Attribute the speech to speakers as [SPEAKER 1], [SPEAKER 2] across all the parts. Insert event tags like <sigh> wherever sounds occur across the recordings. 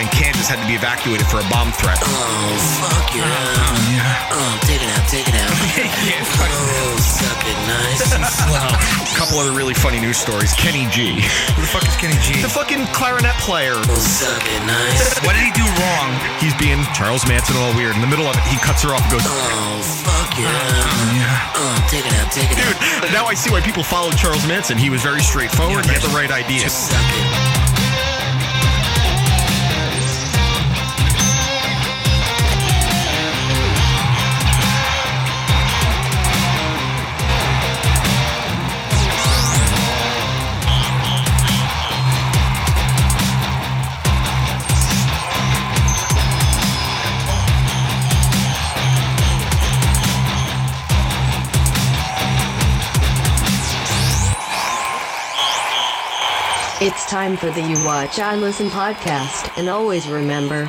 [SPEAKER 1] In Kansas had to be evacuated for a bomb threat.
[SPEAKER 2] Oh, fuck yeah. Oh, oh take it out, take it out. <laughs>
[SPEAKER 1] yeah, fuck.
[SPEAKER 2] Oh, suck it nice and <laughs> slow.
[SPEAKER 1] A couple other really funny news stories. Kenny G,
[SPEAKER 3] Who the fuck is Kenny G?
[SPEAKER 1] the fucking clarinet player.
[SPEAKER 2] Oh, suck it nice. <laughs>
[SPEAKER 3] What did he do wrong?
[SPEAKER 1] He's being Charles Manson all weird. In the middle of it, he cuts her off and goes,
[SPEAKER 2] Oh, fuck yeah. Oh, oh take it out, take it out.
[SPEAKER 1] Dude,
[SPEAKER 2] out.
[SPEAKER 1] now I see why people followed Charles Manson. He was very straightforward. he had the right idea.
[SPEAKER 2] Suck it.
[SPEAKER 4] It's time for the You Watch I Listen podcast, and always remember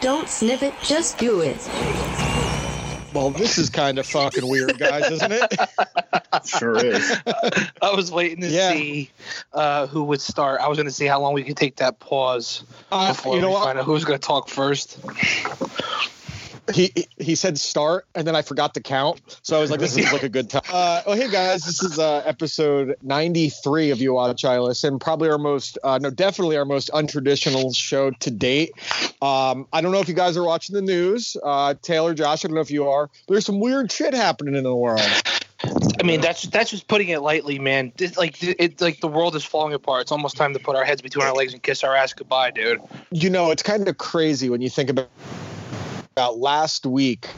[SPEAKER 4] don't sniff it, just do it.
[SPEAKER 5] Well, this is kind of fucking weird, guys, isn't it? <laughs>
[SPEAKER 6] Sure is. <laughs>
[SPEAKER 7] I was waiting to
[SPEAKER 5] Yeah.
[SPEAKER 7] see uh, who would start. I was going to see how long we could take that pause
[SPEAKER 5] Uh,
[SPEAKER 7] before
[SPEAKER 5] you know
[SPEAKER 7] we
[SPEAKER 5] what?
[SPEAKER 7] find out who's going to talk first.
[SPEAKER 5] He he said start, and then I forgot to count. So I was like, this is like a good time. Uh, oh, hey guys, this is uh, episode 93 of You Watch I and Probably our most, uh, no, definitely our most untraditional show to date. Um, I don't know if you guys are watching the news. Uh, Taylor, Josh, I don't know if you are. There's some weird shit happening in the world.
[SPEAKER 7] I mean, that's that's just putting it lightly, man. It's like it's like the world is falling apart. It's almost time to put our heads between our legs and kiss our ass goodbye, dude.
[SPEAKER 5] you know, it's kind of crazy when you think about, about last week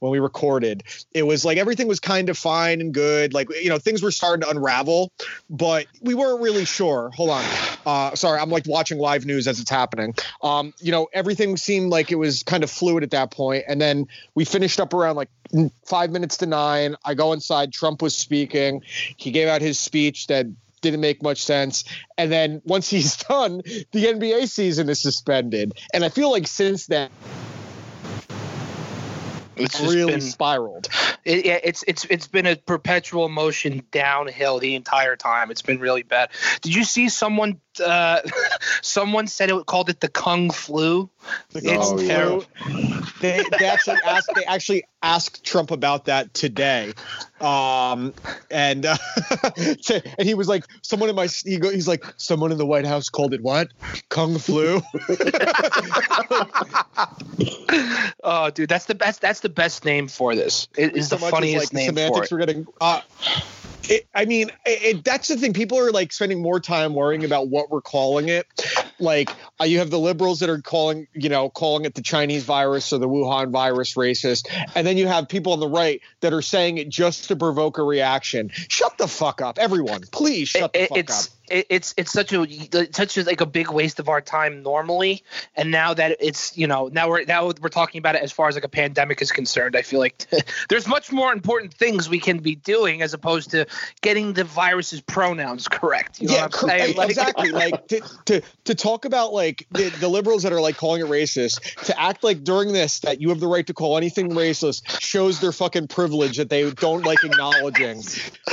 [SPEAKER 5] when we recorded. It was like everything was kind of fine and good. Like, you know, things were starting to unravel, but we weren't really sure. Hold on. Uh, sorry, I'm like watching live news as it's happening. Um, you know, everything seemed like it was kind of fluid at that point. And then we finished up around like five minutes to nine. I go inside. Trump was speaking. He gave out his speech that didn't make much sense. And then once he's <laughs> done, the NBA season is suspended. And I feel like since then,
[SPEAKER 7] It's just
[SPEAKER 5] really
[SPEAKER 7] been
[SPEAKER 5] spiraled.
[SPEAKER 7] it, yeah, it's it's it's been a perpetual motion downhill the entire time. It's been really bad. Did you see someone? Uh, <laughs> someone said it called it the Kung flu. It's
[SPEAKER 5] Flu.
[SPEAKER 7] terrible.
[SPEAKER 5] They, they actually <laughs> asked. They actually asked Trump about that today, um, and uh, <laughs> and he was like, "Someone in my," he go, he's like, "Someone in the White House called it what? Kung flu."
[SPEAKER 7] Oh, dude, that's the best. That's the best name for this. It is
[SPEAKER 5] so
[SPEAKER 7] the funniest
[SPEAKER 5] like,
[SPEAKER 7] name for
[SPEAKER 5] semantics
[SPEAKER 7] it.
[SPEAKER 5] were getting. Uh, it, I mean, it, it, that's the thing. People are like spending more time worrying about what we're calling it. Like, uh, you have the liberals that are calling, you know, calling it the Chinese virus or the Wuhan virus racist, and then you have people on the right that are saying it just to provoke a reaction. Shut the fuck up, everyone! Please shut the
[SPEAKER 7] It-
[SPEAKER 5] fuck up.
[SPEAKER 7] It, it's it's such a such a, like a big waste of our time normally, and now that it's you know now we're now we're talking about it as far as like a pandemic is concerned. I feel like <laughs> there's much more important things we can be doing as opposed to getting the virus's pronouns correct. You know
[SPEAKER 5] yeah,
[SPEAKER 7] I'm
[SPEAKER 5] cor-
[SPEAKER 7] saying? Like-
[SPEAKER 5] exactly. <laughs> Like to, to to talk about like the, the liberals that are like calling it racist, to act like during this that you have the right to call anything racist shows their fucking privilege that they don't like acknowledging.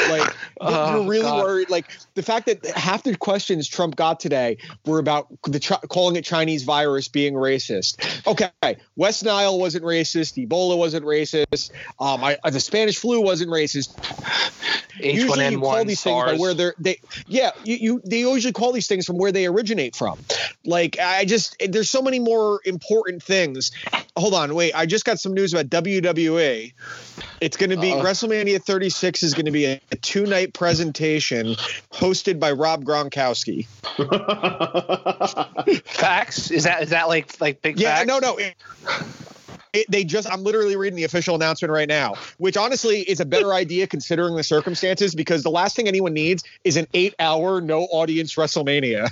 [SPEAKER 5] Like <laughs>
[SPEAKER 7] Oh,
[SPEAKER 5] you're really
[SPEAKER 7] God.
[SPEAKER 5] worried. Like the fact that half the questions Trump got today were about the calling it Chinese virus being racist. Okay, West Nile wasn't racist. Ebola wasn't racist. Um, I, the Spanish flu wasn't racist. usually you call
[SPEAKER 7] H1N1,
[SPEAKER 5] these things by
[SPEAKER 7] SARS.
[SPEAKER 5] where they're they yeah you, you they usually call these things from where they originate from like i just there's so many more important things hold on wait i just got some news about wwe It's going to be
[SPEAKER 7] Uh.
[SPEAKER 5] WrestleMania 36 is going to be a, a two night presentation hosted by Rob Gronkowski. <laughs>
[SPEAKER 7] Facts? Is that is that like like big
[SPEAKER 5] Yeah,
[SPEAKER 7] facts?
[SPEAKER 5] no, no. It, it, they just, I'm literally reading the official announcement right now, which honestly is a better idea considering the circumstances because the last thing anyone needs is an eight hour, no audience WrestleMania.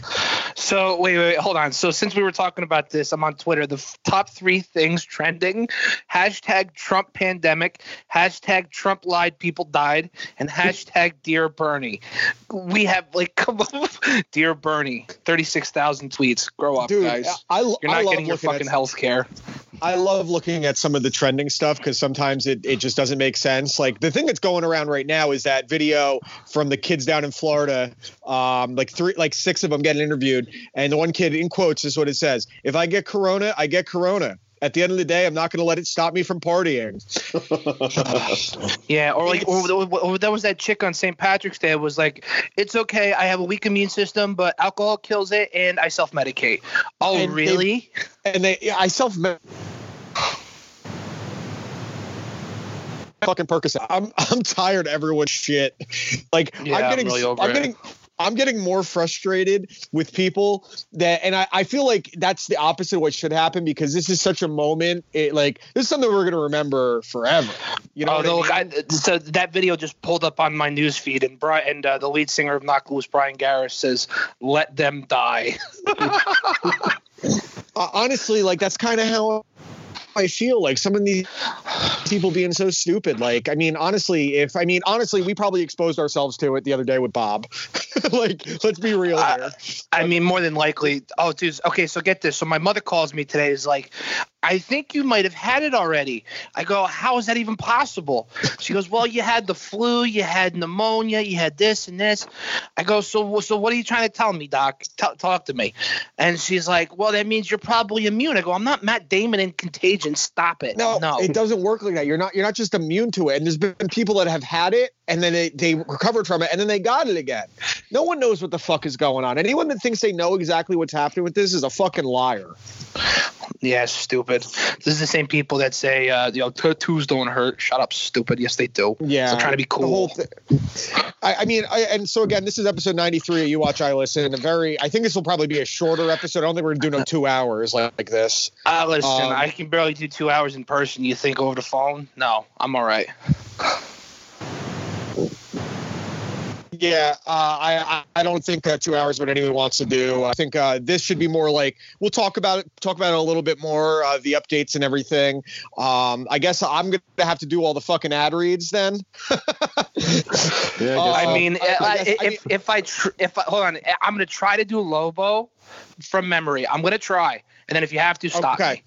[SPEAKER 7] So wait, wait, wait, hold on. So since we were talking about this, I'm on Twitter. The f- top three things trending: hashtag Trump pandemic, hashtag Trump lied, people died, and hashtag Dear Bernie. We have like, <laughs> come on, Dear Bernie, thirty-six thousand tweets. Grow up,
[SPEAKER 5] Dude,
[SPEAKER 7] guys.
[SPEAKER 5] I, I
[SPEAKER 7] You're not
[SPEAKER 5] love
[SPEAKER 7] getting your fucking health care.
[SPEAKER 5] I love looking at some of the trending stuff because sometimes it, it just doesn't make sense. Like the thing that's going around right now is that video from the kids down in Florida, um, like three, like six of them getting interviewed, and the one kid in quotes is what it says: "If I get corona, I get corona." At the end of the day, I'm not going to let it stop me from partying. <laughs>
[SPEAKER 7] Yeah, or like, or, or, or there was that chick on St. Patrick's Day. It was like, it's okay. I have a weak immune system, but alcohol kills it, and I self-medicate. Oh,
[SPEAKER 5] And they-
[SPEAKER 7] really?
[SPEAKER 5] And they, yeah, I self. Medicate. Fucking Percocet. I'm I'm tired of everyone's shit. Like
[SPEAKER 7] Yeah,
[SPEAKER 5] I'm
[SPEAKER 7] I'm
[SPEAKER 5] getting
[SPEAKER 7] really over
[SPEAKER 5] I'm
[SPEAKER 7] it.
[SPEAKER 5] getting I'm getting more frustrated with people that, and I, I feel like that's the opposite of what should happen because this is such a moment. It like this is something we're gonna remember forever. You know, I mean?
[SPEAKER 7] I, so that video just pulled up on my news feed, and Brian, and uh, the lead singer of Knocked Loose, Bryan Garris, says, "Let them die." <laughs>
[SPEAKER 5] Uh, honestly, like that's kind of how I feel. Like some of these people being so stupid. Like, I mean, honestly, if I mean, honestly, we probably exposed ourselves to it the other day with Bob. <laughs> like, let's be real
[SPEAKER 7] Uh,
[SPEAKER 5] here.
[SPEAKER 7] I mean, more than likely. Oh, dude. Okay, so get this. So my mother calls me today. Is like, I think you might have had it already. I go, how is that even possible? She goes, well, you had the flu, you had pneumonia, you had this and this. I go, so so what are you trying to tell me, doc? Tell talk to me. And she's like, well, that means you're probably immune. I go, I'm not Matt Damon in Contagion. Stop it.
[SPEAKER 5] No,
[SPEAKER 7] no.
[SPEAKER 5] it doesn't work like that. You're not. You're not just immune to it. And there's been people that have had it and then they, they recovered from it and then they got it again. No one knows what the fuck is going on. Anyone that thinks they know exactly what's happening with this is a fucking liar.
[SPEAKER 7] Yeah, stupid. This is the same people that say, uh, you know, tattoos don't hurt. Shut up, stupid. Yes, they do.
[SPEAKER 5] Yeah,
[SPEAKER 7] So trying to be
[SPEAKER 5] The
[SPEAKER 7] cool.
[SPEAKER 5] whole thi- I, I mean, I, and so again, this is episode 93 of You Watch, I Listen. A very, I think this will probably be a shorter episode. I don't think we're gonna do no two hours like, like this.
[SPEAKER 7] Uh, listen,
[SPEAKER 5] Um,
[SPEAKER 7] I can barely do two hours in person. You think over the phone? No, I'm all right.
[SPEAKER 5] Yeah, uh, I I I don't think that two hours what anyone wants to do. I think uh, this should be more like we'll talk about it, talk about it a little bit more, uh, the updates and everything. Um, I guess I'm gonna have to do all the fucking ad reads then. <laughs>
[SPEAKER 6] Yeah,
[SPEAKER 5] Uh,
[SPEAKER 7] I mean,
[SPEAKER 5] I- I
[SPEAKER 7] I-
[SPEAKER 5] guess- I
[SPEAKER 7] if if I tr- if I, hold on, I'm gonna try to do Lobo from memory. I'm gonna try, and then if you have to stop
[SPEAKER 5] Okay.
[SPEAKER 7] me.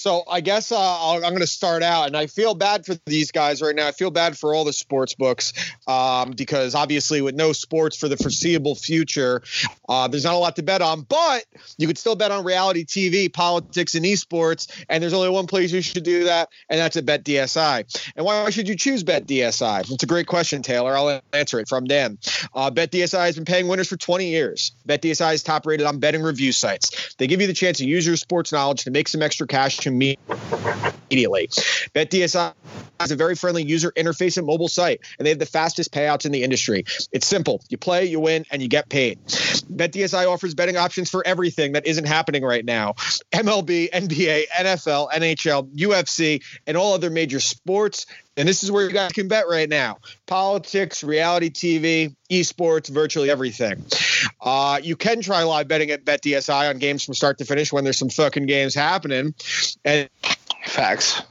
[SPEAKER 5] So I guess uh, I'll, I'm going to start out, and I feel bad for these guys right now. I feel bad for all the sports books um, because obviously, with no sports for the foreseeable future, uh, there's not a lot to bet on. But you could still bet on reality TV, politics, and esports. And there's only one place you should do that, and that's at BetDSI. And why should you choose BetDSI? It's a great question, Taylor. I'll answer it from Dan. Uh, BetDSI has been paying winners for 20 years. BetDSI is top rated on betting review sites. They give you the chance to use your sports knowledge to make some extra cash immediately. BetDSI has a very friendly user interface and mobile site, and they have the fastest payouts in the industry. It's simple. You play, you win, and you get paid. BetDSI offers betting options for everything that isn't happening right now. MLB, NBA, NFL, NHL, UFC, and all other major sports. And this is where you guys can bet right now. Politics, reality TV, esports, virtually everything. Uh, you can try live betting at BetDSI on games from start to finish when there's some fucking games happening. And
[SPEAKER 7] Facts.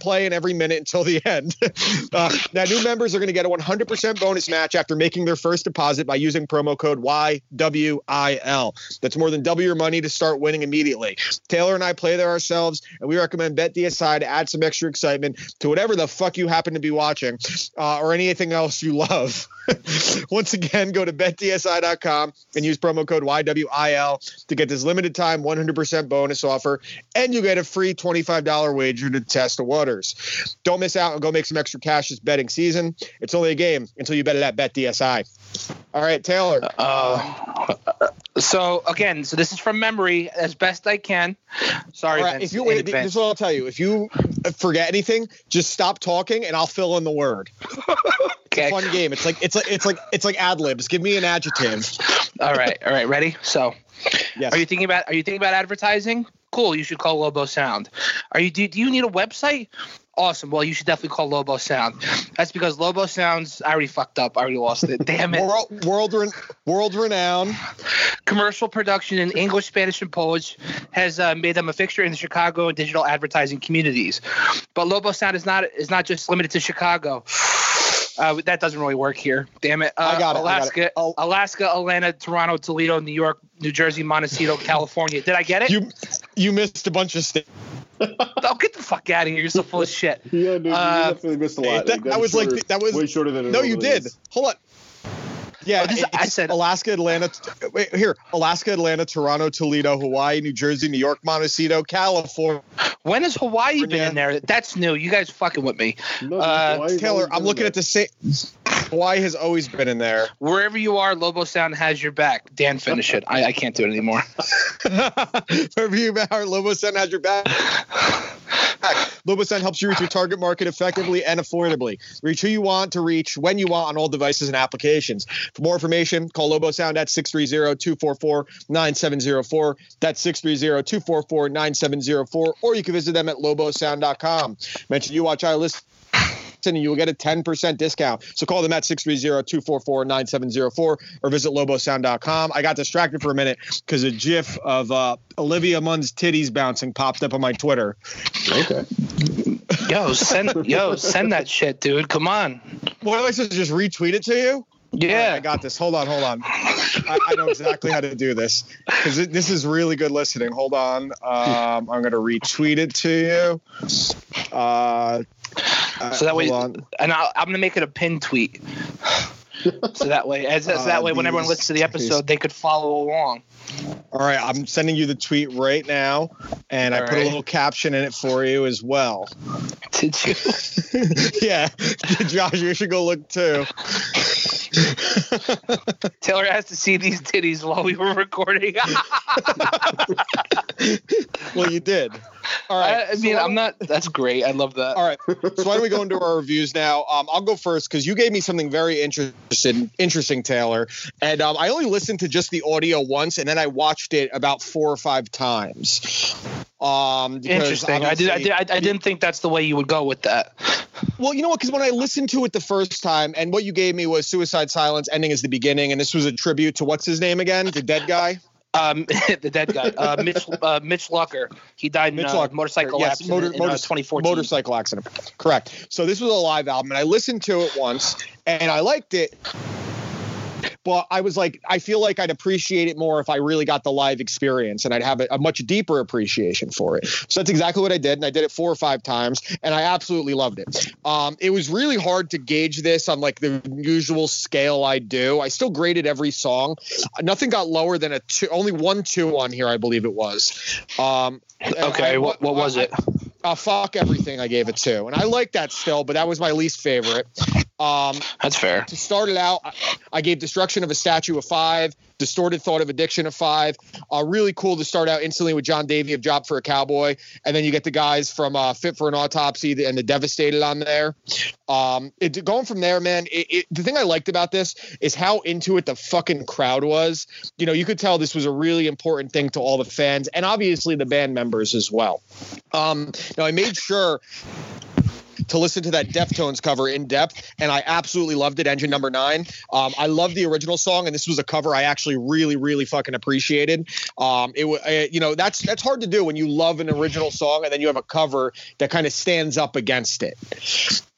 [SPEAKER 5] Playing every minute until the end. <laughs> uh, now, new members are going to get a 100% bonus match after making their first deposit by using promo code YWIL. That's more than double your money to start winning immediately. Taylor and I play there ourselves, and we recommend BetDSI to add some extra excitement to whatever the fuck you happen to be watching uh, or anything else you love. <laughs> Once again, go to betdsi.com and use promo code YWIL to get this limited time 100% bonus offer, and you get a free $25 wager to test the waters. Don't miss out and go make some extra cash this betting season. It's only a game until you bet it at BetDSI. All right, Taylor.
[SPEAKER 7] Uh, so again, so this is from memory as best I can. Sorry,
[SPEAKER 5] right,
[SPEAKER 7] Vince,
[SPEAKER 5] if you wait, this is what I'll tell you. If you forget anything, just stop talking and I'll fill in the word. <laughs>
[SPEAKER 7] Okay.
[SPEAKER 5] Fun game. It's like it's like it's like it's like ad libs. Give me an adjective.
[SPEAKER 7] All right. All right. Ready? So,
[SPEAKER 5] Yes.
[SPEAKER 7] are you thinking about are you thinking about advertising? Cool. You should call Lobo Sound. Are you do, do you need a website? Awesome. Well, you should definitely call Lobo Sound. That's because Lobo Sounds. I already fucked up. I already lost it. Damn it.
[SPEAKER 5] world world ren- world renowned.
[SPEAKER 7] commercial production in English, Spanish, and Polish has uh, made them a fixture in the Chicago and digital advertising communities. But Lobo Sound is not is not just limited to Chicago. <sighs> Uh, that doesn't really work here. Damn it. Uh,
[SPEAKER 5] I got it, I got
[SPEAKER 7] Alaska,
[SPEAKER 5] it. Oh.
[SPEAKER 7] Alaska, Atlanta, Toronto, Toledo, New York, New Jersey, Montecito, California. Did I get it?
[SPEAKER 5] You you missed a bunch of states. <laughs>
[SPEAKER 7] oh, get the fuck out of here. You're so full of <laughs> shit.
[SPEAKER 6] Yeah, dude, you
[SPEAKER 7] Uh,
[SPEAKER 6] definitely missed a lot.
[SPEAKER 5] that- that was like- that was-
[SPEAKER 6] way shorter than
[SPEAKER 5] No, you did.
[SPEAKER 6] is.
[SPEAKER 5] Hold on. Yeah,
[SPEAKER 7] Oh, this- I said-
[SPEAKER 5] Alaska, Atlanta. Wait, here, Alaska, Atlanta, Toronto, Toledo, Hawaii, New Jersey, New York, Montecito, California.
[SPEAKER 7] When has Hawaii been in there? That's new. You guys fucking with me.
[SPEAKER 6] No,
[SPEAKER 7] Uh,
[SPEAKER 5] Taylor, I'm looking
[SPEAKER 6] there.
[SPEAKER 5] at the same. Hawaii has always been in there.
[SPEAKER 7] Wherever you are, Lobo Sound has your back. Dan, finish it. I, I can't do it anymore. <laughs>
[SPEAKER 5] Wherever you are, Sound has your back. Lobo Sound helps you reach your target market effectively and affordably. Reach who you want to reach when you want on all devices and applications. For more information, call Lobosound at 630-244-9704. That's 630-244-9704. Or you can visit them at lobosound.com. Mention you watch I listen and you will get a 10% discount. So call them at 630-244-9704 or visit lobosound.com. I got distracted for a minute because a gif of uh, Olivia Munn's titties bouncing popped up on my Twitter.
[SPEAKER 6] Okay.
[SPEAKER 7] Yo, send yo, send that shit, dude. Come on.
[SPEAKER 5] What am I supposed to just retweet it to you? All right,
[SPEAKER 7] Yeah.
[SPEAKER 5] I got this. Hold on, hold on. I, I know exactly how to do this because this is really good listening. Hold on. Um, I'm going to retweet it to you. Uh,
[SPEAKER 7] So that way,
[SPEAKER 5] on.
[SPEAKER 7] and I'll, I'm gonna make it a pin tweet. <laughs> So that way, as, as that
[SPEAKER 5] Uh,
[SPEAKER 7] way, when everyone listens to the episode, they could follow along.
[SPEAKER 5] All right, I'm sending you the tweet right now, and I
[SPEAKER 7] All
[SPEAKER 5] put
[SPEAKER 7] right.
[SPEAKER 5] a little caption in it for you as well. <laughs>
[SPEAKER 7] Did you? <laughs>
[SPEAKER 5] yeah, Josh, you should go look too.
[SPEAKER 7] Taylor has to see these titties while we were recording.
[SPEAKER 5] well, you did. All right.
[SPEAKER 7] I, I mean, I'm not. That's great. I love that.
[SPEAKER 5] All right. So why don't we go into our reviews now? Um, I'll go first because you gave me something very interesting, interesting, Taylor. And um, I only listened to just the audio once, and then I watched it about four or five times. Um,
[SPEAKER 7] Interesting. I did. I did. I, I didn't think that's the way you would go with that.
[SPEAKER 5] Well, you know what? Because when I listened to it the first time, and what you gave me was "Suicide Silence" ending is the beginning, and this was a tribute to what's his name again, the dead guy.
[SPEAKER 7] Um, <laughs> the dead guy, uh, Mitch, uh, Mitch Lucker. He died in
[SPEAKER 5] Mitch
[SPEAKER 7] a
[SPEAKER 5] Lucker,
[SPEAKER 7] motorcycle
[SPEAKER 5] yes,
[SPEAKER 7] accident
[SPEAKER 5] motor-
[SPEAKER 7] in
[SPEAKER 5] motor-
[SPEAKER 7] uh, 2014.
[SPEAKER 5] Motorcycle accident. Correct. So this was a live album, and I listened to it once, and I liked it. But I was like, I feel like I'd appreciate it more if I really got the live experience, and I'd have a, a much deeper appreciation for it. So that's exactly what I did, and I did it four or five times, and I absolutely loved it. Um, it was really hard to gauge this on like the usual scale I do. I still graded every song. Nothing got lower than a two. Only one two on here, I believe it was. Um,
[SPEAKER 7] Okay.
[SPEAKER 5] I-
[SPEAKER 7] what, what was it?
[SPEAKER 5] Uh, fuck everything I gave it to. And I like that still, but that was my least favorite. Um,
[SPEAKER 7] That's fair.
[SPEAKER 5] to start it out, I, gave Destruction of a Statue a five, Distorted Thought of Addiction a five. Uh, really cool to start out instantly with John Davey of Job for a Cowboy. And then you get the guys from uh, Fit for an Autopsy and the Devastated on there. Um, it, going from there, man, it, it, the thing I liked about this is how into it the fucking crowd was. You know, you could tell this was a really important thing to all the fans and obviously the band members as well. Um, now, I made sure to listen to that Deftones cover in depth, and I absolutely loved it. Engine number nine. Um, I love the original song, and this was a cover I actually really, really fucking appreciated. Um, it was, uh, you know, that's that's hard to do when you love an original song and then you have a cover that kind of stands up against it.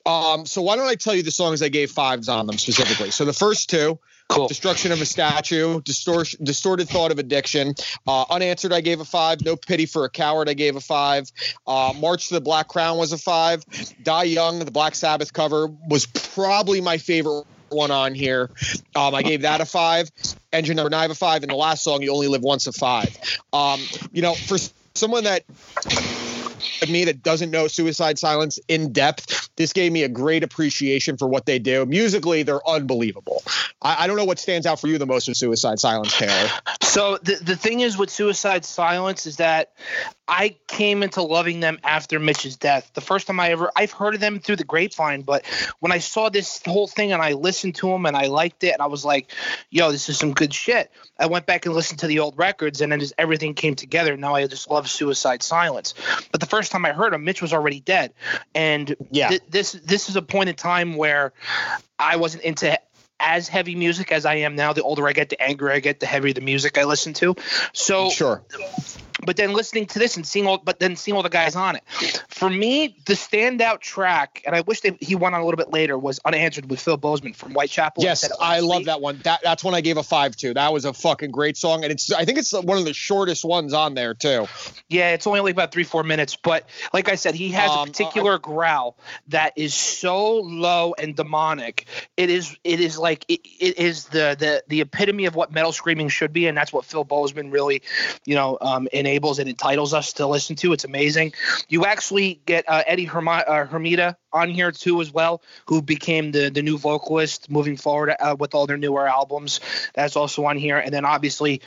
[SPEAKER 5] Um, so why don't I tell you the songs I gave fives on them specifically? So the first two.
[SPEAKER 7] Cool.
[SPEAKER 5] Destruction of a statue, distortion, distorted thought of addiction, uh, unanswered. I gave a five. No pity for a coward. I gave a five. Uh, March to the Black Crown was a five. Die Young, the Black Sabbath cover, was probably my favorite one on here. Um, I gave that a five. Engine number nine a five, and the last song, You Only Live Once a five. Um, you know, for someone that me that doesn't know Suicide Silence in depth, this gave me a great appreciation for what they do. Musically, they're unbelievable. I, I don't know what stands out for you the most with Suicide Silence, Taylor.
[SPEAKER 7] So the the thing is with Suicide Silence is that I came into loving them after Mitch's death. The first time I ever I've heard of them through the grapevine, but when I saw this whole thing and I listened to them and I liked it and I was like, "Yo, this is some good shit." I went back and listened to the old records and then just everything came together. Now I just love Suicide Silence. But the first time I heard him, Mitch was already dead, and
[SPEAKER 5] Yeah.
[SPEAKER 7] th- this this is a point in time where I wasn't into as heavy music as I am now. The older I get, the angrier I get, the heavier the music I listen to. So
[SPEAKER 5] Sure.
[SPEAKER 7] but then listening to this and seeing all but then seeing all the guys on it for me the standout track and i wish they, he went on a little bit later was unanswered with phil bozeman from whitechapel
[SPEAKER 5] Yes, I
[SPEAKER 7] Sleep.
[SPEAKER 5] love that one. That that's one I gave a five to. That was a fucking great song, and it's I think it's one of the shortest ones on there too.
[SPEAKER 7] yeah it's only like about three four minutes but like i said he has
[SPEAKER 5] Um,
[SPEAKER 7] a particular growl that is so low and demonic it is it is like it, it is the the the epitome of what metal screaming should be and that's what phil bozeman really you know um, enables and entitles us to listen to. It's amazing. You actually get uh, eddie uh, Hermida on here too as well who became the the new vocalist moving forward uh, with all their newer albums. That's also on here. And then obviously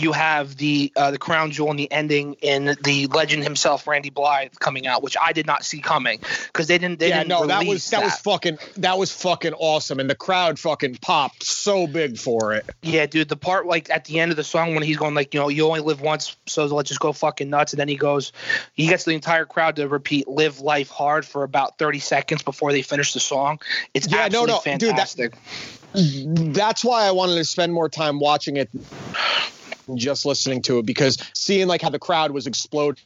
[SPEAKER 7] you have the uh, the crown jewel and the ending in the legend himself Randy Blythe coming out, which I did not see coming because they didn't. They
[SPEAKER 5] yeah,
[SPEAKER 7] didn't
[SPEAKER 5] no, that was that, was fucking that was fucking awesome, and the crowd fucking popped so big for it.
[SPEAKER 7] Yeah, dude, the part like at the end of the song when he's going like, you know, you only live once, so let's just go fucking nuts. And then he goes, he gets the entire crowd to repeat "Live Life Hard" for about thirty seconds before they finish the song. It's
[SPEAKER 5] Yeah, no,
[SPEAKER 7] absolutely
[SPEAKER 5] no, dude, that-
[SPEAKER 7] fantastic.
[SPEAKER 5] That's why I wanted to spend more time watching it, just listening to it, because seeing like how the crowd was exploding,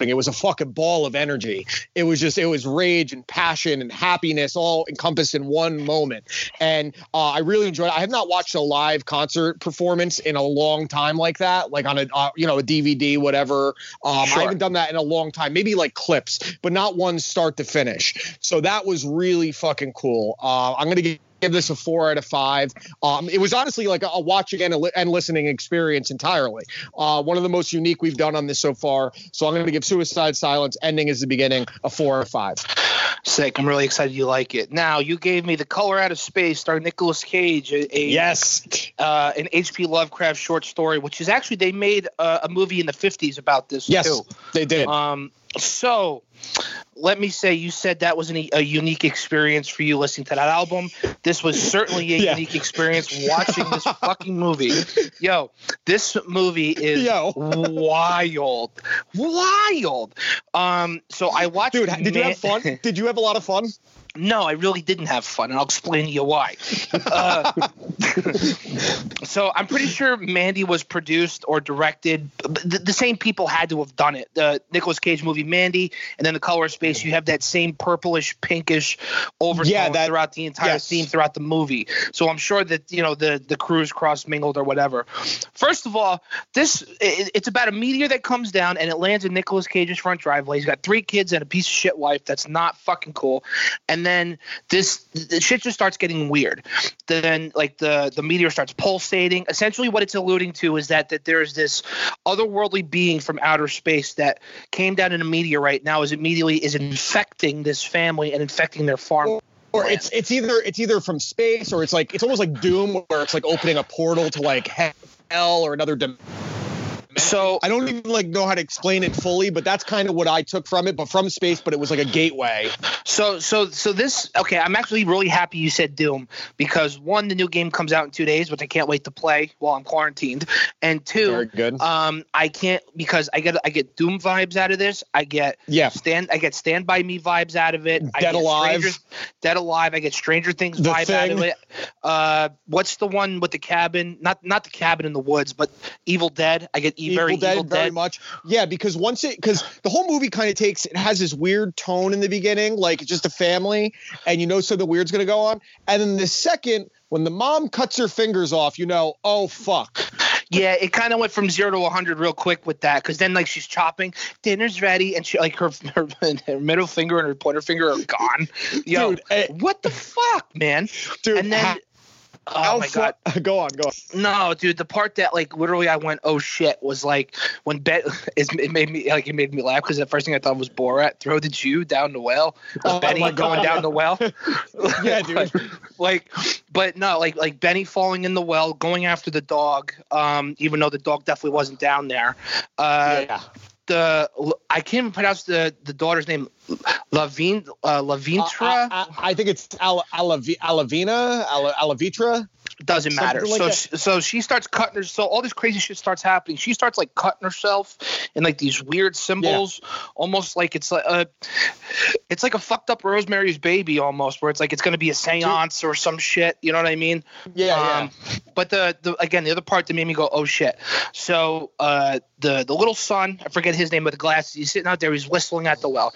[SPEAKER 5] it was a fucking ball of energy. It was just it was rage and passion and happiness all encompassed in one moment, and uh, I really enjoyed. it. I have not watched a live concert performance in a long time like that, like on a uh, you know a DVD, whatever. Um,
[SPEAKER 7] Sure.
[SPEAKER 5] I haven't done that in a long time. Maybe like clips, but not one start to finish. So that was really fucking cool. Uh, I'm gonna give this a four out of five. Um, it was honestly like a, a watching and, a and listening experience entirely. Uh, one of the most unique we've done on this so far. So I'm going to give Suicide Silence ending is the beginning a four out of five.
[SPEAKER 7] Sick. I'm really excited you like it. Now you gave me the color out of space, starring Nicolas Cage, a, a
[SPEAKER 5] Yes.
[SPEAKER 7] uh, an H.P. Lovecraft short story, which is actually they made uh, a movie in the 50s about this
[SPEAKER 5] Yes,
[SPEAKER 7] too.
[SPEAKER 5] they did.
[SPEAKER 7] Um, so let me say, you said that was an, a unique experience for you listening to that album. This was certainly a <laughs>
[SPEAKER 5] Yeah.
[SPEAKER 7] unique experience watching this <laughs> fucking movie. Yo, this movie is
[SPEAKER 5] Yo.
[SPEAKER 7] wild, wild. Um, so I watched.
[SPEAKER 5] Dude, did you have fun? <laughs> Did you have a lot of fun?
[SPEAKER 7] No, I really didn't have fun, and I'll explain to you why. Uh, <laughs> so I'm pretty sure Mandy was produced or directed. The, the same people had to have done it. The Nicolas Cage movie Mandy, and then the Color of Space. You have that same purplish, pinkish overtone
[SPEAKER 5] Yeah, that-
[SPEAKER 7] throughout the entire
[SPEAKER 5] yes.
[SPEAKER 7] theme throughout the movie. So I'm sure that you know the the crews cross mingled or whatever. First of all, this it, it's about a meteor that comes down and it lands in Nicolas Cage's front driveway. He's got three kids and a piece of shit wife. That's not fucking cool. And then this the shit just starts getting weird. Then like the the meteor starts pulsating. Essentially, what it's alluding to is that that there's this otherworldly being from outer space that came down in a meteorite. Now is immediately is infecting this family and infecting their farm.
[SPEAKER 5] Or it's it's either it's either from space or it's like it's almost like Doom where it's like opening a portal to like hell or another dimension.
[SPEAKER 7] So
[SPEAKER 5] I don't even like know how to explain it fully, but that's kind of what I took from it. But from space, but it was like a gateway.
[SPEAKER 7] So so so this okay, I'm actually really happy you said Doom because one, the new game comes out in two days, which I can't wait to play while I'm quarantined. And two, Very
[SPEAKER 5] good.
[SPEAKER 7] um, I can't because I get I get Doom vibes out of this. I get
[SPEAKER 5] Yeah.
[SPEAKER 7] stand I get Stand by Me vibes out of it. I
[SPEAKER 5] Dead
[SPEAKER 7] get
[SPEAKER 5] Alive.
[SPEAKER 7] Dead Alive. I get Stranger Things
[SPEAKER 5] The
[SPEAKER 7] vibe out of it. Uh, what's the one with the cabin? Not not the cabin in the woods, but Evil Dead. I get
[SPEAKER 5] Evil
[SPEAKER 7] very
[SPEAKER 5] Dead
[SPEAKER 7] Evil
[SPEAKER 5] very
[SPEAKER 7] Dead.
[SPEAKER 5] much. Yeah, because once it because the whole movie kind of takes it has this weird tone in the beginning, like it's just a family, and you know something weird's gonna go on. And then the second, when the mom cuts her fingers off, you know, oh fuck.
[SPEAKER 7] Yeah, it kind of went from zero to 100 real quick with that because then like she's chopping, dinner's ready, and she like her her, <laughs> her middle finger and her pointer finger are gone. Yo,
[SPEAKER 5] Dude, eh,
[SPEAKER 7] what the fuck, man?
[SPEAKER 5] Dude,
[SPEAKER 7] and then,
[SPEAKER 5] ha-
[SPEAKER 7] oh
[SPEAKER 5] how
[SPEAKER 7] my god, <laughs>
[SPEAKER 5] go on, go on.
[SPEAKER 7] no, dude, the part that like literally I went, oh shit, was like when Bet <laughs> is it made me like it made me laugh because the first thing I thought was Borat throw the Jew down the well,
[SPEAKER 5] Oh my
[SPEAKER 7] going
[SPEAKER 5] God.
[SPEAKER 7] down the well. <laughs>
[SPEAKER 5] Yeah, dude.
[SPEAKER 7] like but no, like like Benny falling in the well, going after the dog, um, even though the dog definitely wasn't down there. Uh,
[SPEAKER 5] yeah.
[SPEAKER 7] The I can't even pronounce the the daughter's name, Lavine uh, Lavintra.
[SPEAKER 5] I, I, I think it's Al- Alavi- Alavina, Al- Alavitra.
[SPEAKER 7] Doesn't matter.
[SPEAKER 5] like
[SPEAKER 7] so she, so she starts cutting her. So all this crazy shit starts happening. She starts like cutting herself in like these weird symbols, almost like it's like a, it's like a fucked up Rosemary's Baby almost, where it's like it's gonna be a séance or some shit. You know what I mean?
[SPEAKER 5] Yeah,
[SPEAKER 7] Um, but the, the again the other part that made me go oh shit. So uh, the the little son, I forget his name with the glasses. He's sitting out there. He's whistling at the well.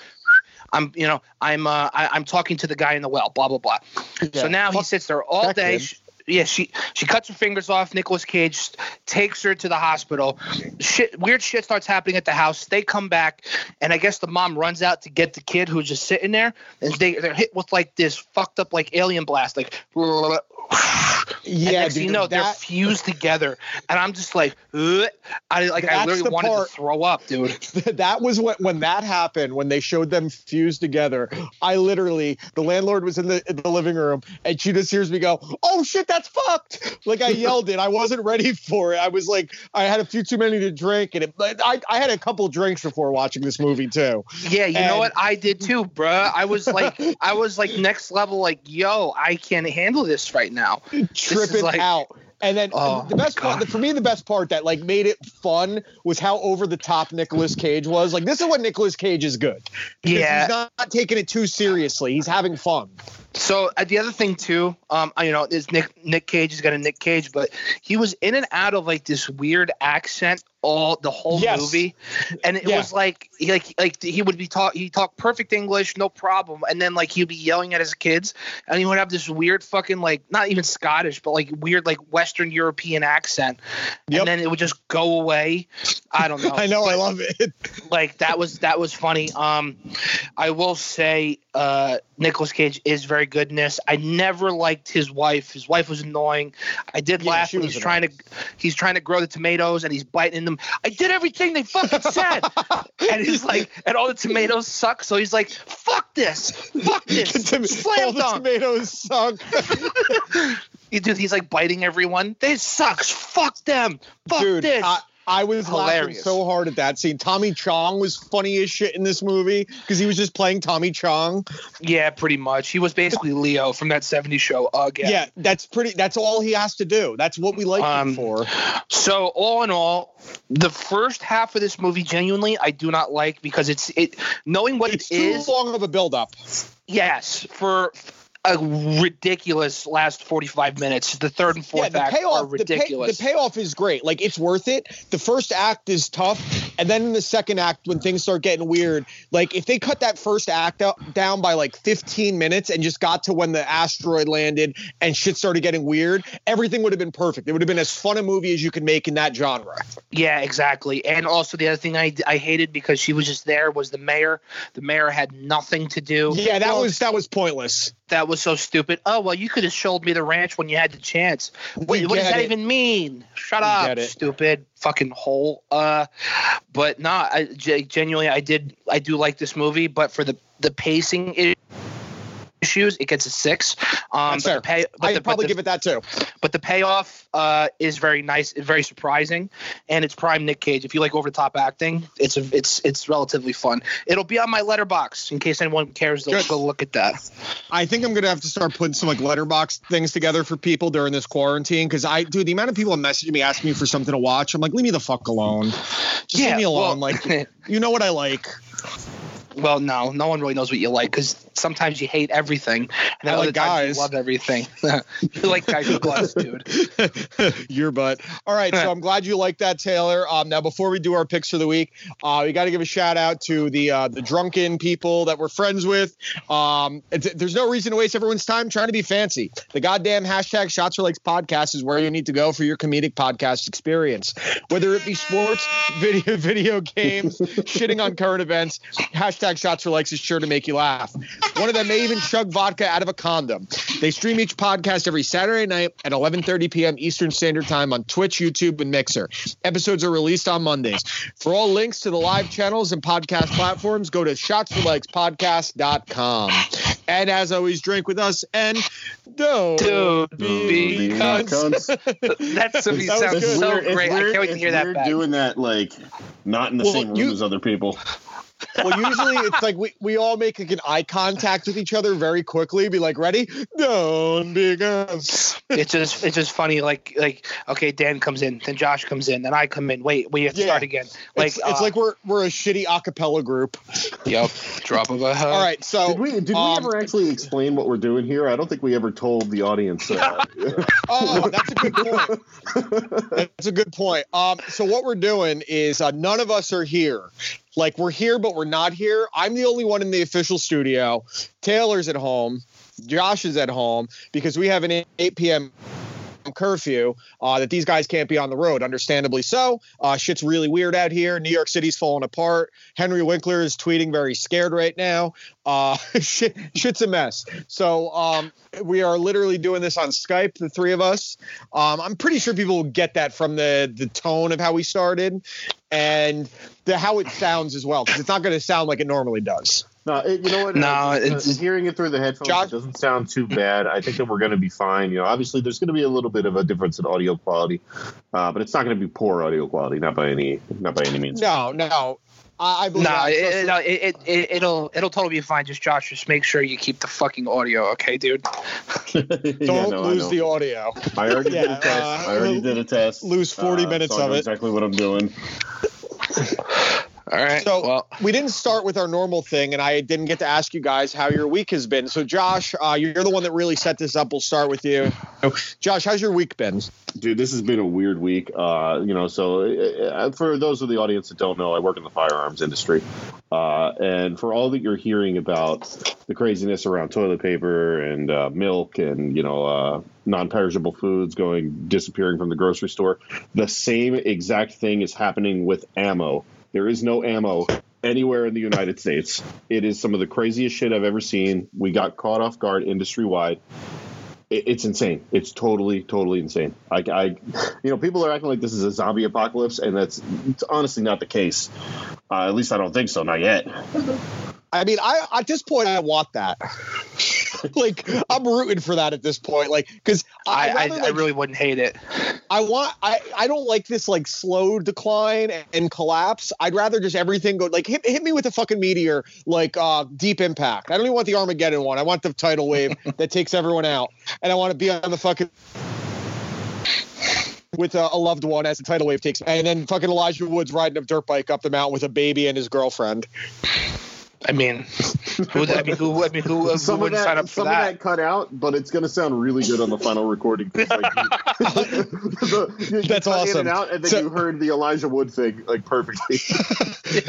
[SPEAKER 7] I'm you know I'm uh, I, I'm talking to the guy in the well. Blah blah blah. So
[SPEAKER 5] Yeah.
[SPEAKER 7] now he sits there all day. Yeah, she she cuts her fingers off. Nicolas Cage takes her to the hospital. Shit, weird shit starts happening at the house. They come back, and I guess the mom runs out to get the kid who's just sitting there, and they they're hit with like this fucked up like alien blast, like. <sighs>
[SPEAKER 5] Yeah, dude,
[SPEAKER 7] you know, they're fused together, and I'm just like, "Ugh." I like, I literally wanted
[SPEAKER 5] part-
[SPEAKER 7] to throw up, dude. <laughs>
[SPEAKER 5] that was when when that happened when they showed them fused together i literally the landlord was in the in the living room and she just hears me go oh shit that's fucked like i yelled it i wasn't ready for it i was like i had a few too many to drink and it, but I, I had a couple drinks before watching this movie too
[SPEAKER 7] Yeah, you
[SPEAKER 5] And-
[SPEAKER 7] know what? I did too, bruh. I was like, <laughs> I was like next level, like, yo, I can't handle this right now.
[SPEAKER 5] Tripping
[SPEAKER 7] like-
[SPEAKER 5] out and then
[SPEAKER 7] Oh,
[SPEAKER 5] the best part, for me, the best part that like made it fun was how over the top Nicolas Cage was. Like this is what Nicolas Cage is good.
[SPEAKER 7] Yeah.
[SPEAKER 5] he's not, not taking it too seriously. He's having fun.
[SPEAKER 7] So uh, the other thing too, um, you know, is Nick Nick Cage has got a Nick Cage, but he was in and out of like this weird accent all the whole
[SPEAKER 5] Yes.
[SPEAKER 7] movie, and it
[SPEAKER 5] Yeah.
[SPEAKER 7] was like he, like like he would be talk he talked perfect English, no problem, and then like he'd be yelling at his kids, and he would have this weird fucking like not even Scottish, but like weird like Western European accent,
[SPEAKER 5] Yep.
[SPEAKER 7] and then it would just go away. I don't <laughs> know.
[SPEAKER 5] I know, I love it. <laughs>
[SPEAKER 7] like that was that was funny. Um, I will say, uh, Nicolas Cage is very good in this. I never liked his wife. His wife was annoying. I did
[SPEAKER 5] Yeah,
[SPEAKER 7] laugh when he's trying to he's trying to grow the tomatoes and he's biting them. I did everything they fucking said, <laughs> and he's like, and all the tomatoes suck. So he's like, fuck this, fuck this,
[SPEAKER 5] tom- all the tomatoes suck. <laughs>
[SPEAKER 7] You dude, he's like biting everyone. This sucks. Fuck them. Fuck
[SPEAKER 5] Dude,
[SPEAKER 7] this.
[SPEAKER 5] I, I was laughing so hard at that scene. Tommy Chong was funny as shit in this movie because he was just playing Tommy Chong.
[SPEAKER 7] yeah, pretty much. He was basically Leo from that '70s show again.
[SPEAKER 5] Yeah, that's pretty. That's all he has to do. That's what we like
[SPEAKER 7] Um,
[SPEAKER 5] him for.
[SPEAKER 7] So all in all, the first half of this movie, genuinely, I do not like because it's it knowing what
[SPEAKER 5] It's
[SPEAKER 7] it
[SPEAKER 5] too
[SPEAKER 7] is.
[SPEAKER 5] long of a build-up.
[SPEAKER 7] Yes, for a ridiculous last forty-five minutes. The third and
[SPEAKER 5] Yeah,
[SPEAKER 7] fourth
[SPEAKER 5] the
[SPEAKER 7] act are
[SPEAKER 5] payoff. The, pay,
[SPEAKER 7] ridiculous.
[SPEAKER 5] the payoff is great. Like it's worth it. The first act is tough, and then in the second act, when things start getting weird, like if they cut that first act out, down by like 15 minutes and just got to when the asteroid landed and shit started getting weird, everything would have been perfect. It would have been as fun a movie as you could make in that genre.
[SPEAKER 7] yeah, exactly. And also the other thing I, I hated because she was just there was the mayor. The mayor had nothing to do.
[SPEAKER 5] Yeah, that
[SPEAKER 7] Well,
[SPEAKER 5] was that was pointless.
[SPEAKER 7] that was so stupid. Oh well, you could have showed me the ranch when you had the chance. What,
[SPEAKER 5] We
[SPEAKER 7] what does that
[SPEAKER 5] it.
[SPEAKER 7] even mean? Shut
[SPEAKER 5] We
[SPEAKER 7] up, stupid fucking hole. Uh, but nah, I, genuinely, I did, I do like this movie, but for the the pacing issues, it gets a six. Um,
[SPEAKER 5] That's
[SPEAKER 7] but
[SPEAKER 5] fair.
[SPEAKER 7] the pay, but
[SPEAKER 5] I'd
[SPEAKER 7] the,
[SPEAKER 5] probably
[SPEAKER 7] the-
[SPEAKER 5] give it that too.
[SPEAKER 7] but the payoff uh, is very nice, very surprising, and it's prime Nick Cage. If you like over the top acting, it's a, it's it's relatively fun. It'll be on my Letterboxd in case anyone cares to
[SPEAKER 5] Good.
[SPEAKER 7] go look at that.
[SPEAKER 5] I think I'm gonna have to start putting some like Letterboxd things together for people during this quarantine because I, dude, the amount of people messaging me asking me for something to watch, I'm like, leave me the fuck alone. Just leave me alone.
[SPEAKER 7] well-
[SPEAKER 5] like, <laughs> you know what I like.
[SPEAKER 7] Well, no, no one really knows what you like because sometimes you hate everything, and
[SPEAKER 5] I like guys.
[SPEAKER 7] you love everything. <laughs> you like guys with gloves, dude. <laughs>
[SPEAKER 5] Your butt. All right, so I'm glad you like that, Taylor. Um, now before we do our picks for the week, uh, we got to give a shout out to the uh, the drunken people that we're friends with. Um, it's, there's no reason to waste everyone's time trying to be fancy. The goddamn hashtag Shots for Likes podcast is where you need to go for your comedic podcast experience. Whether it be sports, video, <laughs> video games, shitting on current events, hashtag Shots for Likes is sure to make you laugh. One of them may even chug vodka out of a condom. They stream each podcast every Saturday night at 11:30 p.m. Eastern Standard Time on Twitch, YouTube, and Mixer. Episodes are released on Mondays. For all links to the live channels and podcast platforms, go to shotsforlikes.podcast.com. And as always, drink with us and don't
[SPEAKER 7] Dude,
[SPEAKER 5] be
[SPEAKER 7] because
[SPEAKER 5] cunts. <laughs>
[SPEAKER 7] that to me
[SPEAKER 5] That
[SPEAKER 7] sounds
[SPEAKER 5] good.
[SPEAKER 7] so
[SPEAKER 6] Weird-
[SPEAKER 7] great. I can't wait to hear that
[SPEAKER 6] weird
[SPEAKER 7] back.
[SPEAKER 6] doing that like not in the
[SPEAKER 5] Well,
[SPEAKER 6] same room
[SPEAKER 5] you-
[SPEAKER 6] as other people.
[SPEAKER 5] Well, usually it's like we, we all make like an eye contact with each other very quickly. Be like, ready? Don't be guns. <laughs>
[SPEAKER 7] it's just it's just funny. Like like okay, Dan comes in, then Josh comes in, then I come in. Wait, we have to
[SPEAKER 5] Yeah.
[SPEAKER 7] start again. Like
[SPEAKER 5] it's, it's
[SPEAKER 7] uh,
[SPEAKER 5] like we're we're a shitty acapella group.
[SPEAKER 7] yep, drop of a hat.
[SPEAKER 5] All right, so
[SPEAKER 6] Did we did we
[SPEAKER 5] um,
[SPEAKER 6] ever actually explain what we're doing here? I don't think we ever told the audience. Uh, <laughs>
[SPEAKER 5] Oh, that's a good point. <laughs> That's a good point. Um, so what we're doing is uh, none of us are here. Like we're here, but we're not here. I'm the only one in the official studio. Taylor's at home. Josh is at home because we have an 8 p.m. curfew uh, that these guys can't be on the road. Understandably so. Uh, shit's really weird out here. New York City's falling apart. Henry Winkler is tweeting very scared right now. Uh, <laughs> shit, shit's a mess. So um, we are literally doing this on Skype, the three of us. Um, I'm pretty sure people will get that from the the tone of how we started and the how it sounds as well, because it's not going to sound like it normally does.
[SPEAKER 6] No, it, you know what?
[SPEAKER 7] No,
[SPEAKER 6] Uh,
[SPEAKER 7] it's-
[SPEAKER 6] hearing it through the headphones
[SPEAKER 5] Josh-
[SPEAKER 6] it doesn't sound too bad. I think that we're going to be fine. You know, obviously there's going to be a little bit of a difference in audio quality, uh, but it's not going to be poor audio quality, not by any not by any means.
[SPEAKER 5] No, no. I, I believe
[SPEAKER 7] No, it, it, no, it, it, it, it'll it'll totally be fine. Just Josh, just make sure you keep the fucking audio, okay, dude. <laughs>
[SPEAKER 5] Don't
[SPEAKER 6] no,
[SPEAKER 5] lose the audio.
[SPEAKER 6] I already did a test.
[SPEAKER 5] uh,
[SPEAKER 6] I already did a test.
[SPEAKER 5] lose 40
[SPEAKER 6] Uh,
[SPEAKER 5] minutes
[SPEAKER 6] so I
[SPEAKER 5] of
[SPEAKER 6] know
[SPEAKER 5] it.
[SPEAKER 6] Exactly what I'm doing.
[SPEAKER 7] All right.
[SPEAKER 5] So
[SPEAKER 7] well,
[SPEAKER 5] we didn't start with our normal thing, and I didn't get to ask you guys how your week has been. So Josh, uh, you're the one that really set this up. We'll start with you. Josh, how's your week been?
[SPEAKER 6] Dude, this has been a weird week. Uh, you know, so uh, for those of the audience that don't know, I work in the firearms industry, uh, and for all that you're hearing about the craziness around toilet paper and uh, milk and you know uh, non-perishable foods going disappearing from the grocery store, the same exact thing is happening with ammo. There is no ammo anywhere in the United States. It is some of the craziest shit I've ever seen. We got caught off guard industry wide it's insane. It's totally, totally insane. I, I, you know, people are acting like this is a zombie apocalypse, and that's it's honestly not the case. Uh, at least I don't think so. Not yet.
[SPEAKER 5] I mean, I at this point I want that. <laughs> like I'm rooting for that at this point. Like because
[SPEAKER 7] I,
[SPEAKER 5] I,
[SPEAKER 7] I,
[SPEAKER 5] rather,
[SPEAKER 7] I really wouldn't hate it. <laughs>
[SPEAKER 5] I want I I don't like this like slow decline and collapse. I'd rather just everything go like hit, hit me with a fucking meteor like uh deep impact. I don't even want the Armageddon one. I want the tidal wave <laughs> that takes everyone out, and I want to be on the fucking with a, a loved one as the tidal wave takes, and then fucking Elijah Woods riding a dirt bike up the mountain with a baby and his girlfriend.
[SPEAKER 7] I mean, <laughs> who, I mean, who, I mean, who, who
[SPEAKER 6] Some of
[SPEAKER 7] wouldn't sign
[SPEAKER 6] that,
[SPEAKER 7] up for
[SPEAKER 6] some
[SPEAKER 7] that?
[SPEAKER 6] of that cut out, but it's going to sound really good on the final recording. <laughs> Like, <laughs> the- you- you
[SPEAKER 5] That's
[SPEAKER 6] cut in
[SPEAKER 5] awesome.
[SPEAKER 6] and out, and then
[SPEAKER 5] So-
[SPEAKER 6] you heard the Elijah Wood thing like perfectly.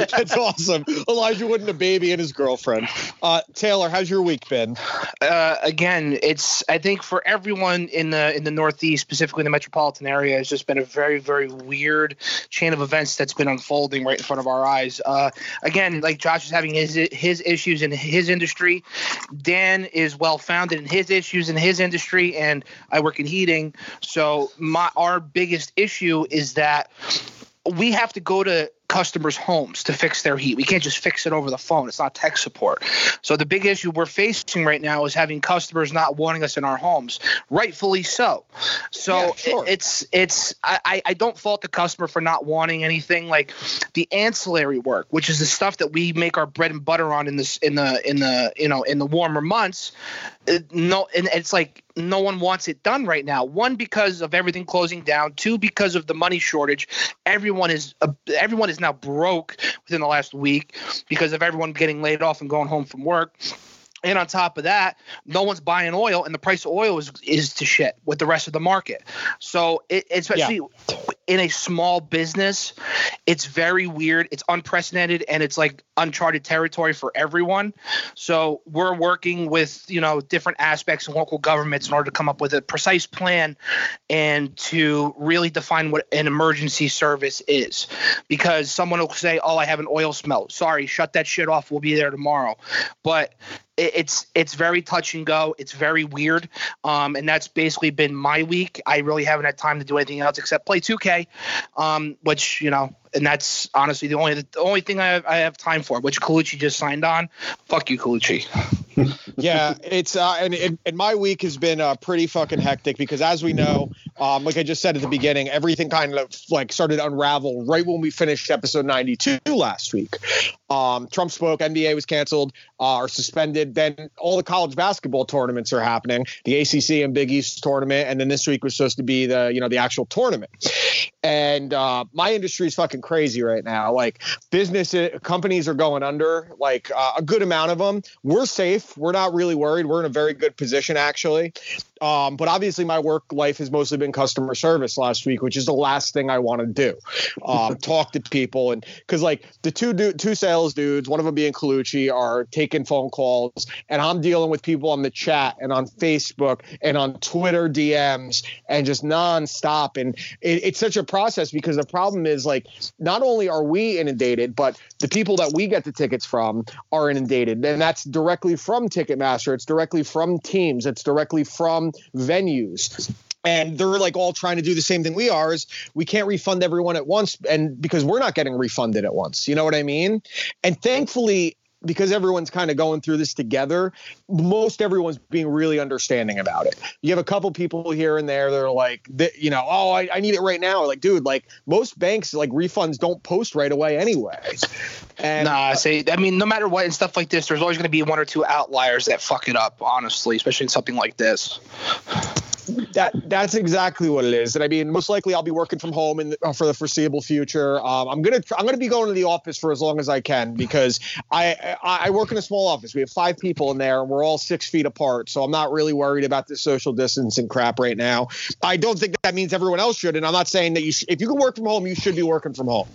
[SPEAKER 5] That's awesome. Elijah Wood and a baby and his girlfriend. Uh, Taylor, how's your week been?
[SPEAKER 7] uh, again, it's I think for everyone in the in the Northeast, specifically the metropolitan area, has just been a very very weird chain of events that's been unfolding right in front of our eyes. Uh, again, like Josh is having his his issues in his industry. Dan is well founded in his issues in his industry, and I work in heating. So my our biggest issue is that we have to go to customers' homes to fix their heat. We can't just fix it over the phone. It's not tech support. So the big issue we're facing right now is having customers not wanting us in our homes, rightfully so. So
[SPEAKER 5] Yeah, sure.
[SPEAKER 7] it's it's I, I- don't fault the customer for not wanting anything like the ancillary work, which is the stuff that we make our bread and butter on in this in the in the you know in the warmer months. No, and it's like no one wants it done right now. One because of everything closing down. Two because of the money shortage. Everyone is uh, everyone is now broke within the last week because of everyone getting laid off and going home from work. And on top of that, no one's buying oil, and the price of oil is is to shit with the rest of the market. So it, especially in a small business, it's very weird. It's unprecedented and it's like uncharted territory for everyone. So we're working with, you know, different aspects of local governments in order to come up with a precise plan and to really define what an emergency service is. Because someone will say, Oh, I have an oil smell. Sorry, shut that shit off. We'll be there tomorrow. But it's it's very touch and go. It's very weird, um, and that's basically been my week. I really haven't had time to do anything else except play 2K, um, which you know, and that's honestly the only the only thing I have, I have time for. Which Colucci just signed on. Fuck you, Colucci. <laughs>
[SPEAKER 5] yeah, it's uh, and, and my week has been uh, pretty fucking hectic because as we know, um, like I just said at the beginning, everything kind of like started to unravel right when we finished episode 92 last week. Um, Trump spoke, NBA was canceled uh, or suspended. Then all the college basketball tournaments are happening, the ACC and Big East tournament, and then this week was supposed to be the you know the actual tournament. And uh, my industry is fucking crazy right now. Like business uh, companies are going under, like uh, a good amount of them. We're safe. We're not really worried. We're in a very good position actually. Um, but obviously, my work life has mostly been customer service last week, which is the last thing I want to do. Um, <laughs> talk to people, and because like the two du- two sales dudes, one of them being Colucci, are taking phone calls, and I'm dealing with people on the chat and on Facebook and on Twitter DMs and just nonstop. And it, it's such a process because the problem is like not only are we inundated, but the people that we get the tickets from are inundated, and that's directly from Ticketmaster. It's directly from teams. It's directly from venues. And they're like all trying to do the same thing we are is we can't refund everyone at once and because we're not getting refunded at once. You know what i mean? And thankfully because everyone's kind of going through this together most everyone's being really understanding about it you have a couple people here and there that are like th- you know oh I, I need it right now like dude like most banks like refunds don't post right away anyway and
[SPEAKER 7] Nah, say I mean, no matter what and stuff like this, there's always going to be one or two outliers that fuck it up. Honestly, especially in something like this.
[SPEAKER 5] That that's exactly what it is. And I mean, most likely I'll be working from home in the, uh, for the foreseeable future. Um, I'm gonna I'm gonna be going to the office for as long as I can because I, I I work in a small office. We have five people in there, and we're all six feet apart. So I'm not really worried about this social distancing crap right now. I don't think that means everyone else should, and I'm not saying that you sh- if you can work from home, you should be working from home.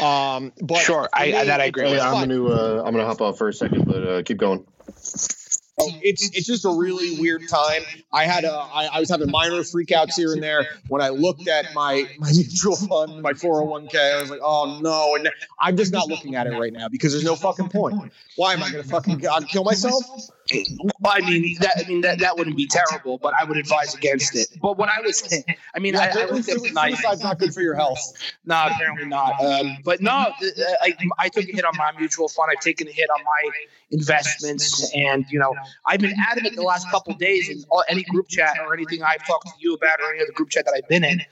[SPEAKER 5] Um, but
[SPEAKER 7] Sure, I-
[SPEAKER 5] for
[SPEAKER 7] I- that I agree
[SPEAKER 5] it's.
[SPEAKER 6] I'm gonna uh, I'm gonna hop off for a second, but uh, keep going.
[SPEAKER 5] Oh, it's it's just a really weird time. I had a I, I was having minor freakouts here and there when I looked at my my <laughs> mutual fund, my 401k. I was like, oh no, and I'm just not looking at it right now because there's no fucking point. Why am I gonna fucking God, kill myself?
[SPEAKER 7] I mean, that I mean that, that wouldn't be terrible, but I would advise against it. But what I was, I mean, I, I looked at tonight.
[SPEAKER 5] Suicide's not good for your health.
[SPEAKER 7] No, apparently not. Um, but no, I, I took a hit on my mutual fund. I've taken a hit on my investments, and you know, I've been adamant the last couple days in all, any group chat or anything I've talked to you about or any other group chat that I've been in.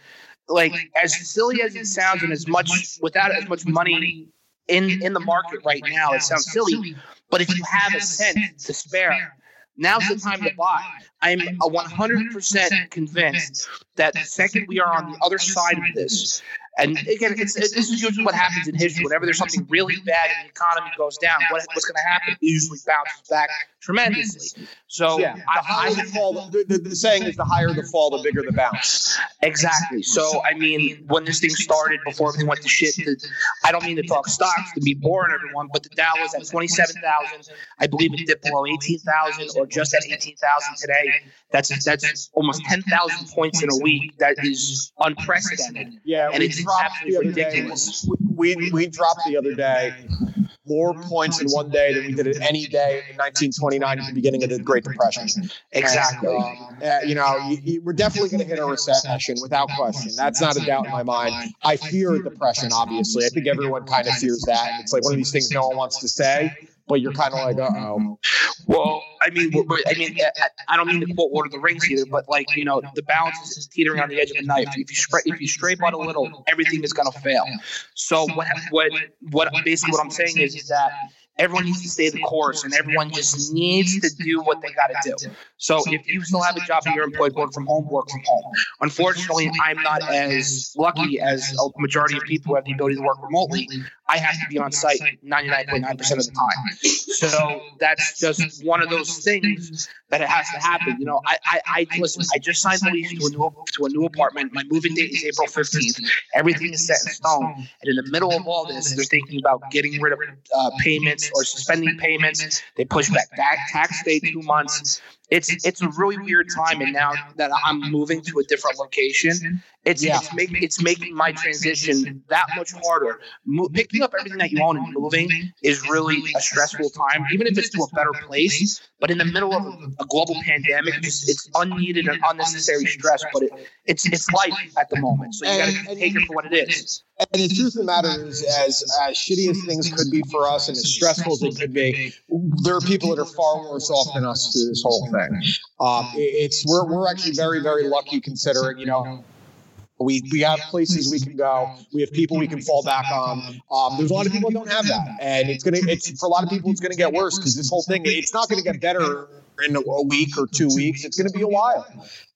[SPEAKER 7] Like as silly as it sounds, and as much without as much money in in the market right now, it sounds silly. But if you have a cent to spare, now's the time to buy. I'm a 100% convinced that the second we are on the other side of this, and again, it's, it, this is usually what happens in history. Whenever there's something really bad and the economy goes down, what, what's going to happen? It usually bounces back tremendously. So
[SPEAKER 5] Yeah, the
[SPEAKER 7] I,
[SPEAKER 5] higher
[SPEAKER 7] I,
[SPEAKER 5] the fall, the, the, the saying is the higher the fall, the bigger the bounce.
[SPEAKER 7] Exactly. So, I mean, when this thing started, before everything went to shit, the, I don't mean to talk stocks to be boring, everyone, but the Dow was at 27,000. I believe it dipped below 18,000 or just at 18,000 today. That's that's almost 10,000 points in a week. That is unprecedented.
[SPEAKER 5] Yeah,
[SPEAKER 7] And it's absolutely
[SPEAKER 5] ridiculous. day. We we dropped the other day more points in one day than we did at any day in 1929 at the beginning of the Great Depression.
[SPEAKER 7] Exactly.
[SPEAKER 5] And, um, uh, you know, you, you, we're definitely going to hit a recession without question. That's not a doubt in my mind. I fear a depression, obviously. I think everyone kind of fears that. It's like one of these things no one wants to say, but you're kind of like, uh oh.
[SPEAKER 7] Well, I mean, we're- we're- I mean, I- I don't mean to quote Lord of the Rings either, but like you know, the balance is teetering on the edge of a knife. If you stray, if you stray but a little, everything is going to fail. So what what what basically what I'm saying is, is that everyone needs to stay the course, and everyone just needs to do what they got to do. So if you still have a job and you're employed, work from home, work from home. Unfortunately, I'm not as lucky as a majority of people who have the ability to work remotely. I have to be on site 99.9% of the time. So that's just one of those things that it has to happen. You know, I, I, I listen. I just signed the lease to a new to a new apartment. My moving date is April 15th. Everything is set in stone. And in the middle of all this, they're thinking about getting rid of uh, payments or suspending payments. They push back back tax day two months. It's it's a really weird time, and now that I'm moving to a different location, it's
[SPEAKER 5] Yeah.
[SPEAKER 7] it's making it's making my transition that much harder. Mo- picking up everything that you own and moving is really a stressful time, even if it's to a better place. But in the middle of a, a global pandemic, it's, it's unneeded and unnecessary stress. But it, it's it's life at the moment, so you got to take it for what it is.
[SPEAKER 5] And the truth of the matter is, as as shitty as things could be for us, and as stressful as they could be, there are people that are far worse off than us through this whole thing. Um, it's we're we're actually very very lucky considering you know. We, we have places we can go. We have people we can fall back on. Um, there's a lot of people that don't have that, and it's gonna. It's for a lot of people, it's gonna get worse because this whole thing. It's not gonna get better in a week or two weeks. It's gonna be a while.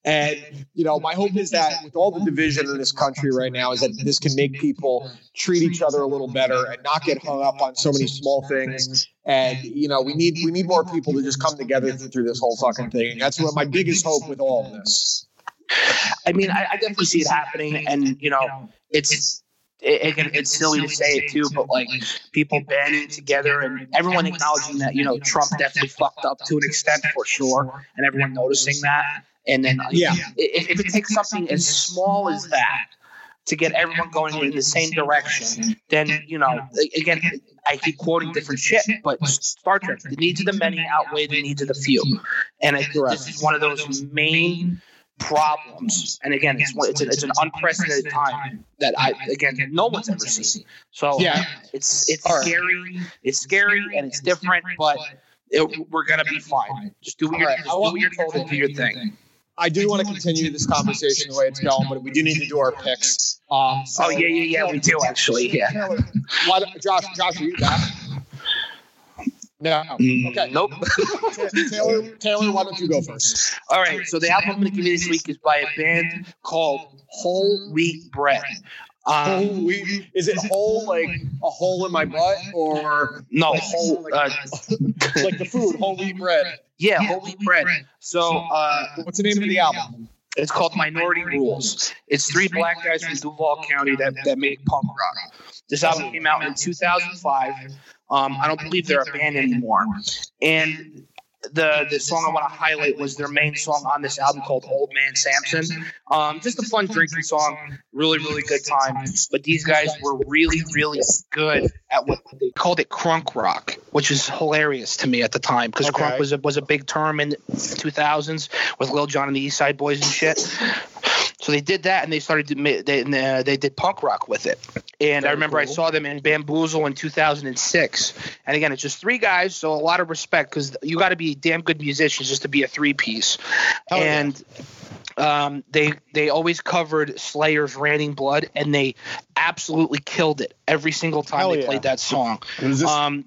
[SPEAKER 5] And you know, my hope is that with all the division in this country right now, is that this can make people treat each other a little better and not get hung up on so many small things. And you know, we need we need more people to just come together through this whole fucking thing. That's what my biggest hope with all of this.
[SPEAKER 7] I mean, I, I definitely see it happening, and you know, it's it, it, it's silly to say it too, but like people banding together and everyone acknowledging that you know Trump definitely fucked up to an extent for sure, and everyone noticing that, and then like,
[SPEAKER 5] Yeah.
[SPEAKER 7] if, if it takes something as small as that to get everyone going in the same direction, then you know, again, I keep quoting different shit, but Star Trek, the needs of the many outweigh the needs of the few, and I think this is one of those main problems. And again, it's it's, a, it's an unprecedented time that I again no one's ever seen. So
[SPEAKER 5] Yeah.
[SPEAKER 7] it's it's
[SPEAKER 5] right.
[SPEAKER 7] scary, it's scary, and it's different, but. It, we're gonna be fine. Just do what you're,
[SPEAKER 5] right,
[SPEAKER 7] just do what you're told and do your thing.
[SPEAKER 5] I do want to continue this conversation the way it's going, but we do need to do our picks. Um, so-
[SPEAKER 7] Oh yeah, yeah, yeah. We do actually. Yeah.
[SPEAKER 5] Josh, Josh, are you back? No. Okay.
[SPEAKER 7] Nope. <laughs>
[SPEAKER 5] Taylor, Taylor, why don't you go first?
[SPEAKER 7] All right. So the album I'm going to give you this week is by a band called Whole Wheat Bread.
[SPEAKER 5] Whole
[SPEAKER 7] Um,
[SPEAKER 5] wheat. Is it whole like a hole in my butt or
[SPEAKER 7] no, whole. Uh, <laughs>
[SPEAKER 5] like the food, whole wheat bread?
[SPEAKER 7] yeah, whole wheat bread. So uh,
[SPEAKER 5] What's the name of the album?
[SPEAKER 7] it's called Minority Rules. It's three black guys from Duval County that, that make punk rock. This album came out in 2005. Um, I don't believe they're a band anymore. And the the song I want to highlight was their main song on this album called Old Man Samson. Um, just a fun drinking song, really really good time. But these guys were really really good at what they called it crunk rock, which is hilarious to me at the time because
[SPEAKER 5] Okay.
[SPEAKER 7] crunk was a, was a big term in the 2000s with Lil Jon and the East Side Boys and shit. So they did that, and they started to they uh, they did punk rock with it. And I remember I saw them in Bamboozle in 2006. And again, it's just three guys, so a lot of respect because you got to be damn good musicians just to be a three piece.
[SPEAKER 5] Hell yeah.
[SPEAKER 7] And um, they they always covered Slayer's "Raining Blood," and they absolutely killed it every single time
[SPEAKER 5] Hell
[SPEAKER 7] they
[SPEAKER 5] yeah.
[SPEAKER 7] played that song.
[SPEAKER 6] What is this?
[SPEAKER 7] Um,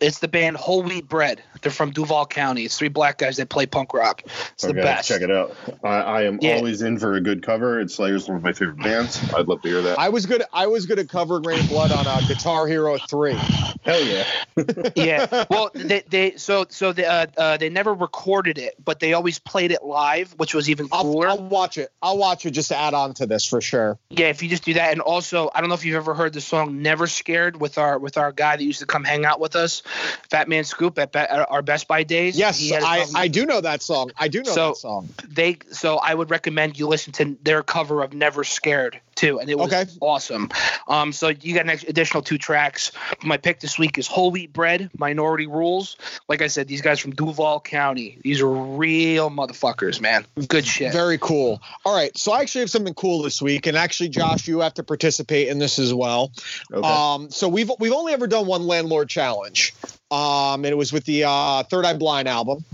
[SPEAKER 7] it's the band Whole Wheat Bread. They're from Duval County. It's three black guys that play punk rock. It's the best.
[SPEAKER 6] check it out. I, I am
[SPEAKER 7] Yeah.
[SPEAKER 6] always in for a good cover. It's Slayer's one of my favorite bands. I'd love to hear that.
[SPEAKER 5] I was good. I was good at covering Rain Blood on uh, Guitar Hero Three.
[SPEAKER 6] Hell yeah. <laughs>
[SPEAKER 7] yeah. Well, they, they so so they uh, uh, they never recorded it, but they always played it live, which was even
[SPEAKER 5] I'll. I'll watch it. I'll watch it just to add on to this for sure.
[SPEAKER 7] yeah, if you just do that, and also I don't know if you've ever heard the song "Never Scared" with our with our guy that used to come hang out with us, Fat Man Scoop at, at our Best Buy days.
[SPEAKER 5] Yes,
[SPEAKER 7] He had a
[SPEAKER 5] I, I do know that song. I do know
[SPEAKER 7] So-
[SPEAKER 5] that song.
[SPEAKER 7] they so I would recommend you listen to their cover of Never Scared too, and it was
[SPEAKER 5] Okay.
[SPEAKER 7] awesome. Um, so you got an ex- additional two tracks. My pick this week is Whole Wheat Bread, Minority Rules. Like I said, these guys from Duval County. These are real motherfuckers, man. Good shit.
[SPEAKER 5] Very cool. All right, so I actually have something cool this week, and actually, Josh, you have to participate in this as well.
[SPEAKER 6] Okay.
[SPEAKER 5] Um, so we've we've only ever done one landlord challenge, um, and it was with the uh, Third Eye Blind album.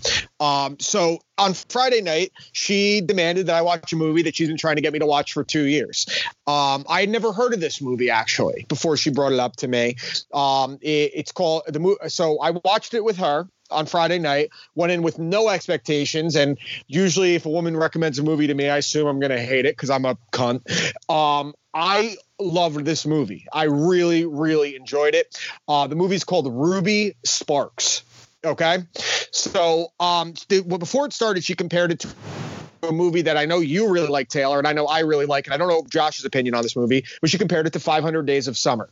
[SPEAKER 5] Um, so on Friday night, she demanded that I watch a movie that she's been trying to get me to watch for two years. Um, I had never heard of this movie actually before she brought it up to me. Um, it, it's called the movie. So I watched it with her on Friday night. Went in with no expectations, and usually if a woman recommends a movie to me, I assume I'm going to hate it because I'm a cunt. Um, I loved this movie. I really, really enjoyed it. Uh, the movie's called Ruby Sparks. Okay, so um, the, well, before it started, she compared it to a movie that I know you really like, Taylor, and I know I really like, it. I don't know Josh's opinion on this movie, but she compared it to 500 Days of Summer.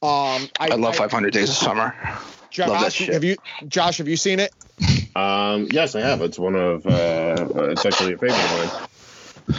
[SPEAKER 5] Um, I,
[SPEAKER 7] I love 500 Days of Summer.
[SPEAKER 5] Josh,
[SPEAKER 7] love that shit.
[SPEAKER 5] have you, Josh, have you seen it?
[SPEAKER 6] Um, yes, I have. It's one of uh, it's actually a favorite of mine.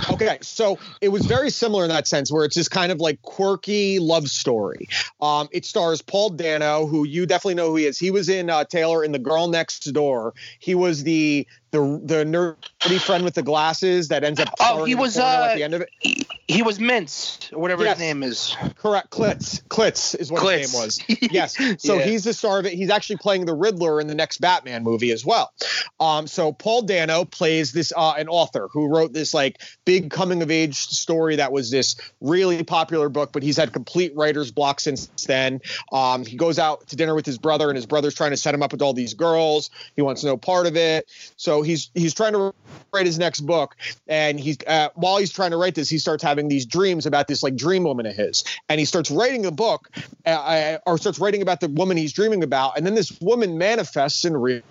[SPEAKER 5] Okay, so it was very similar in that sense, where it's this kind of like quirky love story. Um, it stars Paul Dano, who you definitely know who he is. He was in uh, Taylor in The Girl Next Door. He was the the the nerdy friend with the glasses that ends up.
[SPEAKER 7] Oh, he was, uh,
[SPEAKER 5] at the end of it.
[SPEAKER 7] He, he was Mince, or whatever
[SPEAKER 5] Yes.
[SPEAKER 7] his name is.
[SPEAKER 5] Correct, Klitz. Klitz is what
[SPEAKER 7] Klitz.
[SPEAKER 5] his name was. <laughs> Yes. So
[SPEAKER 7] Yeah.
[SPEAKER 5] he's the star of it. He's actually playing the Riddler in the next Batman movie as well. Um, so Paul Dano plays this uh, an author who wrote this like big coming of age story that was this really popular book, but he's had complete writer's block since then. Um, he goes out to dinner with his brother, and his brother's trying to set him up with all these girls. He wants no part of it. So he's he's trying to write his next book, and he's uh, while he's trying to write this, he starts having these dreams about this like dream woman of his, and he starts writing the book, uh, uh, or starts writing about the woman he's dreaming about, and then this woman manifests in real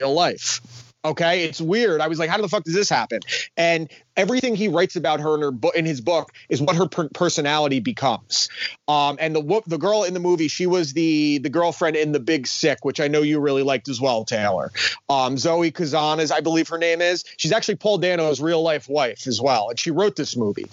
[SPEAKER 5] real life. Okay, it's weird. I was like, how the fuck does this happen? And everything he writes about her in her book in his book is what her per- personality becomes. Um, and the the girl in the movie, she was the the girlfriend in The Big Sick, which I know you really liked as well, Taylor. Um, Zoe Kazan is, I believe her name is. She's actually Paul Dano's real life wife as well, and she wrote this movie.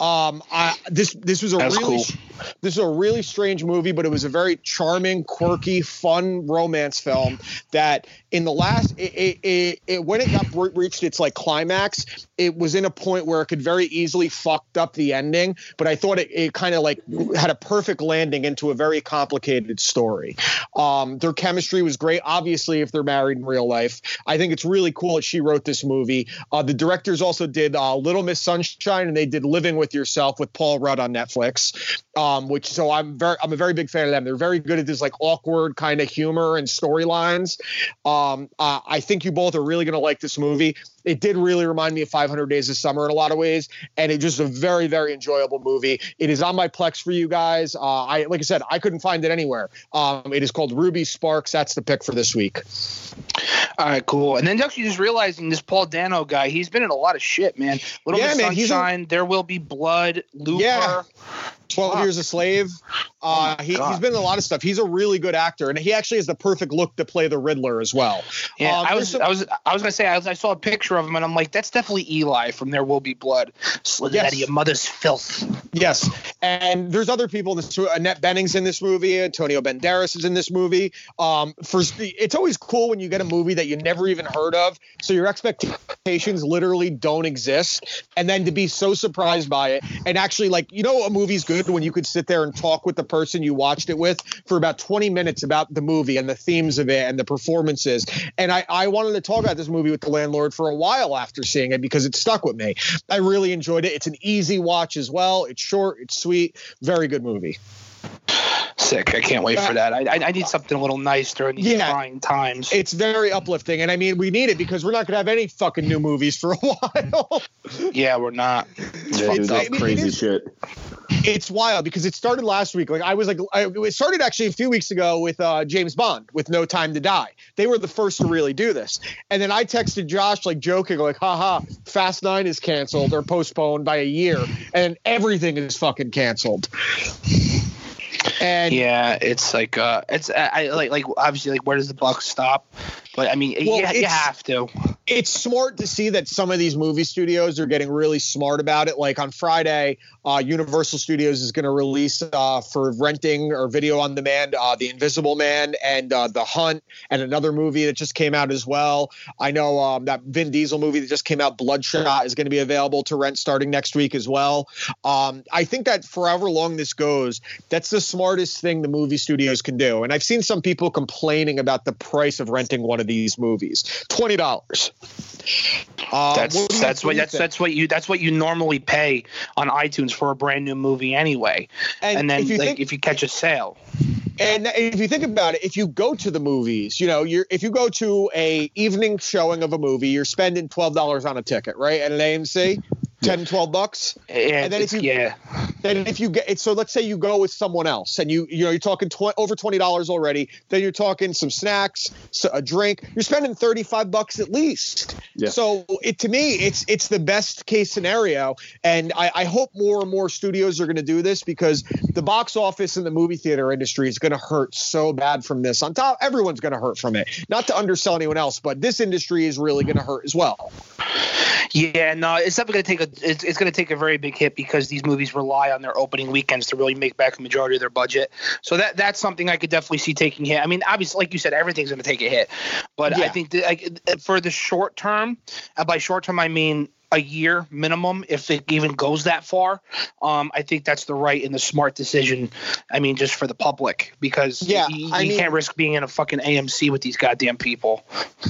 [SPEAKER 5] Um, I, this this was a
[SPEAKER 7] That's
[SPEAKER 5] really
[SPEAKER 7] cool.
[SPEAKER 5] this is a really strange movie, but it was a very charming, quirky, fun romance film that in the last it, it, it, it when it got re- reached its like climax, it was in a point where it could very easily fucked up the ending, but I thought it, it kind of like had a perfect landing into a very complicated story. Um, their chemistry was great. Obviously, if they're married in real life, I think it's really cool that she wrote this movie. Uh, the directors also did uh, Little Miss Sunshine, and they did Living with Yourself with Paul Rudd on Netflix. Um, which so I'm very I'm a very big fan of them. They're very good at this like awkward kind of humor and storylines. Um, uh, I think you both are really gonna like this movie. It did really remind me of 500 Days of Summer in a lot of ways, and it just a very very enjoyable movie. It is on my Plex for you guys. Uh, I like I said I couldn't find it anywhere. Um, it is called Ruby Sparks. That's the pick for this week.
[SPEAKER 7] All right, cool. And then actually just realizing this Paul Dano guy, he's been in a lot of shit, man. Little
[SPEAKER 5] Yeah,
[SPEAKER 7] Miss
[SPEAKER 5] man, he's a-
[SPEAKER 7] Sunshine, There Will Be Blood, Looper.
[SPEAKER 5] Yeah. 12
[SPEAKER 7] Fuck.
[SPEAKER 5] Years a Slave. Uh,
[SPEAKER 7] my
[SPEAKER 5] he, he's been in a lot of stuff. He's a really good actor, and he actually has the perfect look to play the Riddler as well.
[SPEAKER 7] Yeah,
[SPEAKER 5] Um,
[SPEAKER 7] I was,
[SPEAKER 5] some-
[SPEAKER 7] I was, I was gonna say, I, was, I saw a picture of him, and I'm like, that's definitely Eli from There Will Be Blood. Slithered
[SPEAKER 5] Yes.
[SPEAKER 7] out of your mother's filth.
[SPEAKER 5] Yes, and there's other people in this too. Annette Bening's in this movie. Antonio Banderas is in this movie. Um, for it's always cool when you get a movie that you never even heard of, so your expectations literally don't exist, and then to be so surprised by it, and actually like you know a movie's good when you could sit there and talk with the person you watched it with for about 20 minutes about the movie and the themes of it and the performances. And I I wanted to talk about this movie with the landlord for a while after seeing it because it stuck with me. I really enjoyed it. It's an easy watch as well. It's short, it's sweet, very good movie.
[SPEAKER 7] Sick. I can't wait for that. I, I, I need something a little nice during these
[SPEAKER 5] Yeah.
[SPEAKER 7] trying times.
[SPEAKER 5] It's very uplifting, and I mean we need it because we're not gonna have any fucking new movies for a <laughs> while.
[SPEAKER 7] yeah, we're not.
[SPEAKER 6] Yeah, dude,
[SPEAKER 5] I mean, it
[SPEAKER 6] crazy
[SPEAKER 5] is-
[SPEAKER 6] shit.
[SPEAKER 5] it's wild because it started last week. Like I was like, I, it started actually a few weeks ago with uh, James Bond with No Time to Die. They were the first to really do this, and then I texted Josh like joking, like, haha, Fast Nine is canceled or postponed by a year, and everything is fucking canceled. And
[SPEAKER 7] Yeah, it's like uh, it's I, like like obviously like where does the buck stop? But I mean,
[SPEAKER 5] Well,
[SPEAKER 7] you, you have to.
[SPEAKER 5] it's smart to see that some of these movie studios are getting really smart about it. Like on Friday, uh, Universal Studios is going to release uh, for renting or video on demand uh, The Invisible Man and uh, The Hunt and another movie that just came out as well. I know um, that Vin Diesel movie that just came out, Bloodshot, is going to be available to rent starting next week as well. Um, I think that forever long this goes, that's the smartest thing the movie studios can do. And I've seen some people complaining about the price of renting one of these movies twenty dollars. Uh,
[SPEAKER 7] That's
[SPEAKER 5] what you-
[SPEAKER 7] that's
[SPEAKER 5] what
[SPEAKER 7] what
[SPEAKER 5] do you
[SPEAKER 7] that's that's what you that's what you normally pay on iTunes for a brand new movie anyway.
[SPEAKER 5] And
[SPEAKER 7] And, then
[SPEAKER 5] if you
[SPEAKER 7] like
[SPEAKER 5] think-
[SPEAKER 7] if you catch a sale,
[SPEAKER 5] And if you think about it, if you go to the movies, you know, you're if you go to a evening showing of a movie, you're spending twelve dollars on a ticket, right? At an AMC, 10, 12 bucks.
[SPEAKER 7] and
[SPEAKER 5] then if you-
[SPEAKER 7] yeah,
[SPEAKER 5] then if you get it, so let's say you go with someone else and you you know you're talking tw- over twenty dollars already. Then you're talking some snacks, so a drink. You're spending thirty five bucks at least.
[SPEAKER 6] Yeah.
[SPEAKER 5] So it to me, it's it's the best case scenario, and I, I hope more and more studios are going to do this because the box office and the movie theater industry is going to hurt so bad from this. On top, everyone's going to hurt from it. Not to undersell anyone else, but this industry is really going to hurt as well.
[SPEAKER 7] Yeah, no, it's definitely going to take a it's, it's going to take a very big hit because these movies rely on their opening weekends to really make back a majority of their budget. So that that's something I could definitely see taking hit. I mean, obviously, like you said, everything's going to take a hit, but I think that, like, for the short term, and by short term I mean a year minimum, if it even goes that far. Um, I think that's the right and the smart decision. I mean, just for the public because
[SPEAKER 5] Yeah,
[SPEAKER 7] you, you
[SPEAKER 5] I mean-
[SPEAKER 7] can't risk being in a fucking AMC with these goddamn people.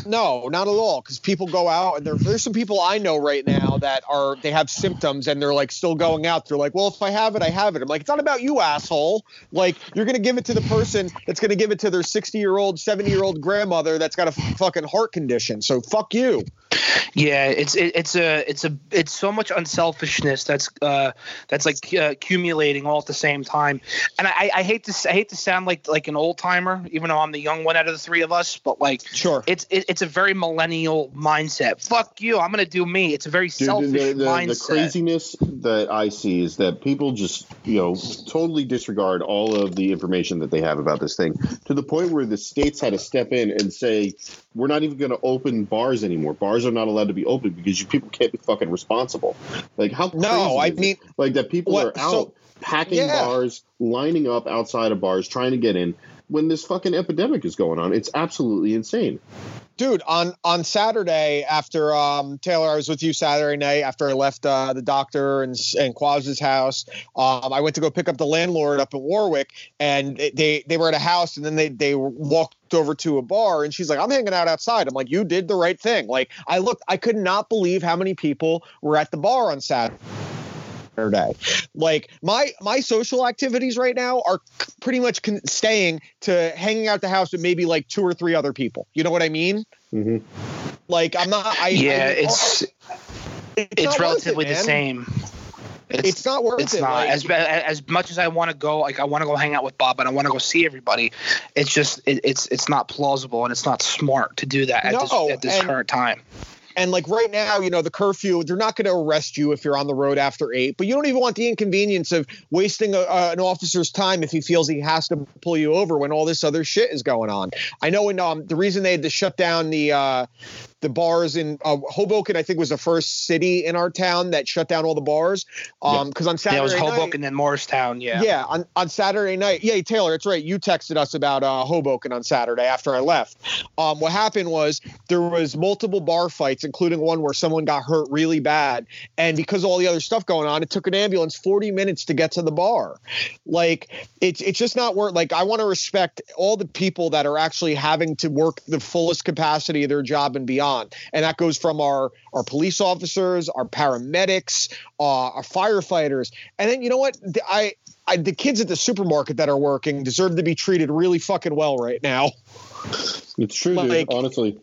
[SPEAKER 5] No, not at all. Because people go out and there, there's some people I know right now that are they have symptoms and they're like still going out. They're like, well, if I have it, I have it. I'm like, it's not about you, asshole. Like you're gonna give it to the person that's gonna give it to their 60 year old, 70 year old grandmother that's got a fucking heart condition. So fuck you.
[SPEAKER 7] Yeah, it's it, it's a it's a it's so much unselfishness that's uh that's like uh, accumulating all at the same time, and I, I hate to s- I hate to sound like like an old timer, even though I'm the young one out of the three of us, but like
[SPEAKER 5] Sure.
[SPEAKER 7] it's it, it's a very millennial mindset. Fuck you, I'm gonna do me. It's a very
[SPEAKER 6] Dude,
[SPEAKER 7] selfish
[SPEAKER 6] the, the,
[SPEAKER 7] mindset.
[SPEAKER 6] the craziness that I see is that people just, you know, totally disregard all of the information that they have about this thing to the point where the states had to step in and say, we're not even going to open bars anymore. Bars are not allowed to be open because you people can't be fucking responsible. Like, how
[SPEAKER 5] No, I mean-
[SPEAKER 6] like that people
[SPEAKER 5] What-
[SPEAKER 6] are out
[SPEAKER 5] so-
[SPEAKER 6] packing
[SPEAKER 5] Yeah.
[SPEAKER 6] bars, lining up outside of bars, trying to get in when this fucking epidemic is going on. It's absolutely insane.
[SPEAKER 5] dude on on saturday after um taylor i was with you saturday night after i left uh the doctor and and quaz's house um i went to go pick up the landlord up in warwick and they they were at a house and then they they walked over to a bar and she's like i'm hanging out outside i'm like you did the right thing like i looked i could not believe how many people were at the bar on saturday Saturday. Like my my social activities right now are pretty much con- staying to hanging out the house with maybe like two or three other people. You know what I mean?
[SPEAKER 6] hmm
[SPEAKER 5] Like I'm not. I,
[SPEAKER 7] yeah,
[SPEAKER 5] I-
[SPEAKER 7] it's
[SPEAKER 5] it's,
[SPEAKER 7] it's relatively
[SPEAKER 5] it,
[SPEAKER 7] the same.
[SPEAKER 5] It's not worth
[SPEAKER 7] it's
[SPEAKER 5] it.
[SPEAKER 7] not
[SPEAKER 5] like-
[SPEAKER 7] as as much as I want to go. Like I want to go hang out with Bob and I want to go see everybody. It's just it, it's it's not plausible and it's not smart to do that at
[SPEAKER 5] No,
[SPEAKER 7] this at this
[SPEAKER 5] and-
[SPEAKER 7] current time.
[SPEAKER 5] And like right now, you know, the curfew, they're not going to arrest you if you're on the road after eight, but you don't even want the inconvenience of wasting a, uh, an officer's time if he feels he has to pull you over when all this other shit is going on. I know um, the reason they had to shut down the uh, the bars in uh, Hoboken, I think was the first city in our town that shut down all the bars. Um, because on
[SPEAKER 7] Yeah,
[SPEAKER 5] Saturday
[SPEAKER 7] it was
[SPEAKER 5] night,
[SPEAKER 7] Hoboken and Morristown. Yeah.
[SPEAKER 5] Yeah, on, on Saturday night. Yeah, Taylor, it's right. You texted us about uh, Hoboken on Saturday after I left. Um, what happened was there was multiple bar fights, including one where someone got hurt really bad, and because of all the other stuff going on, it took an ambulance 40 minutes to get to the bar. Like it's it's just not worth. Like I want to respect all the people that are actually having to work the fullest capacity of their job and beyond, and that goes from our our police officers, our paramedics, uh, our firefighters, and then you know what? The- I I, the kids at the supermarket that are working deserve to be treated really fucking well right now.
[SPEAKER 6] It's true, dude. Honestly.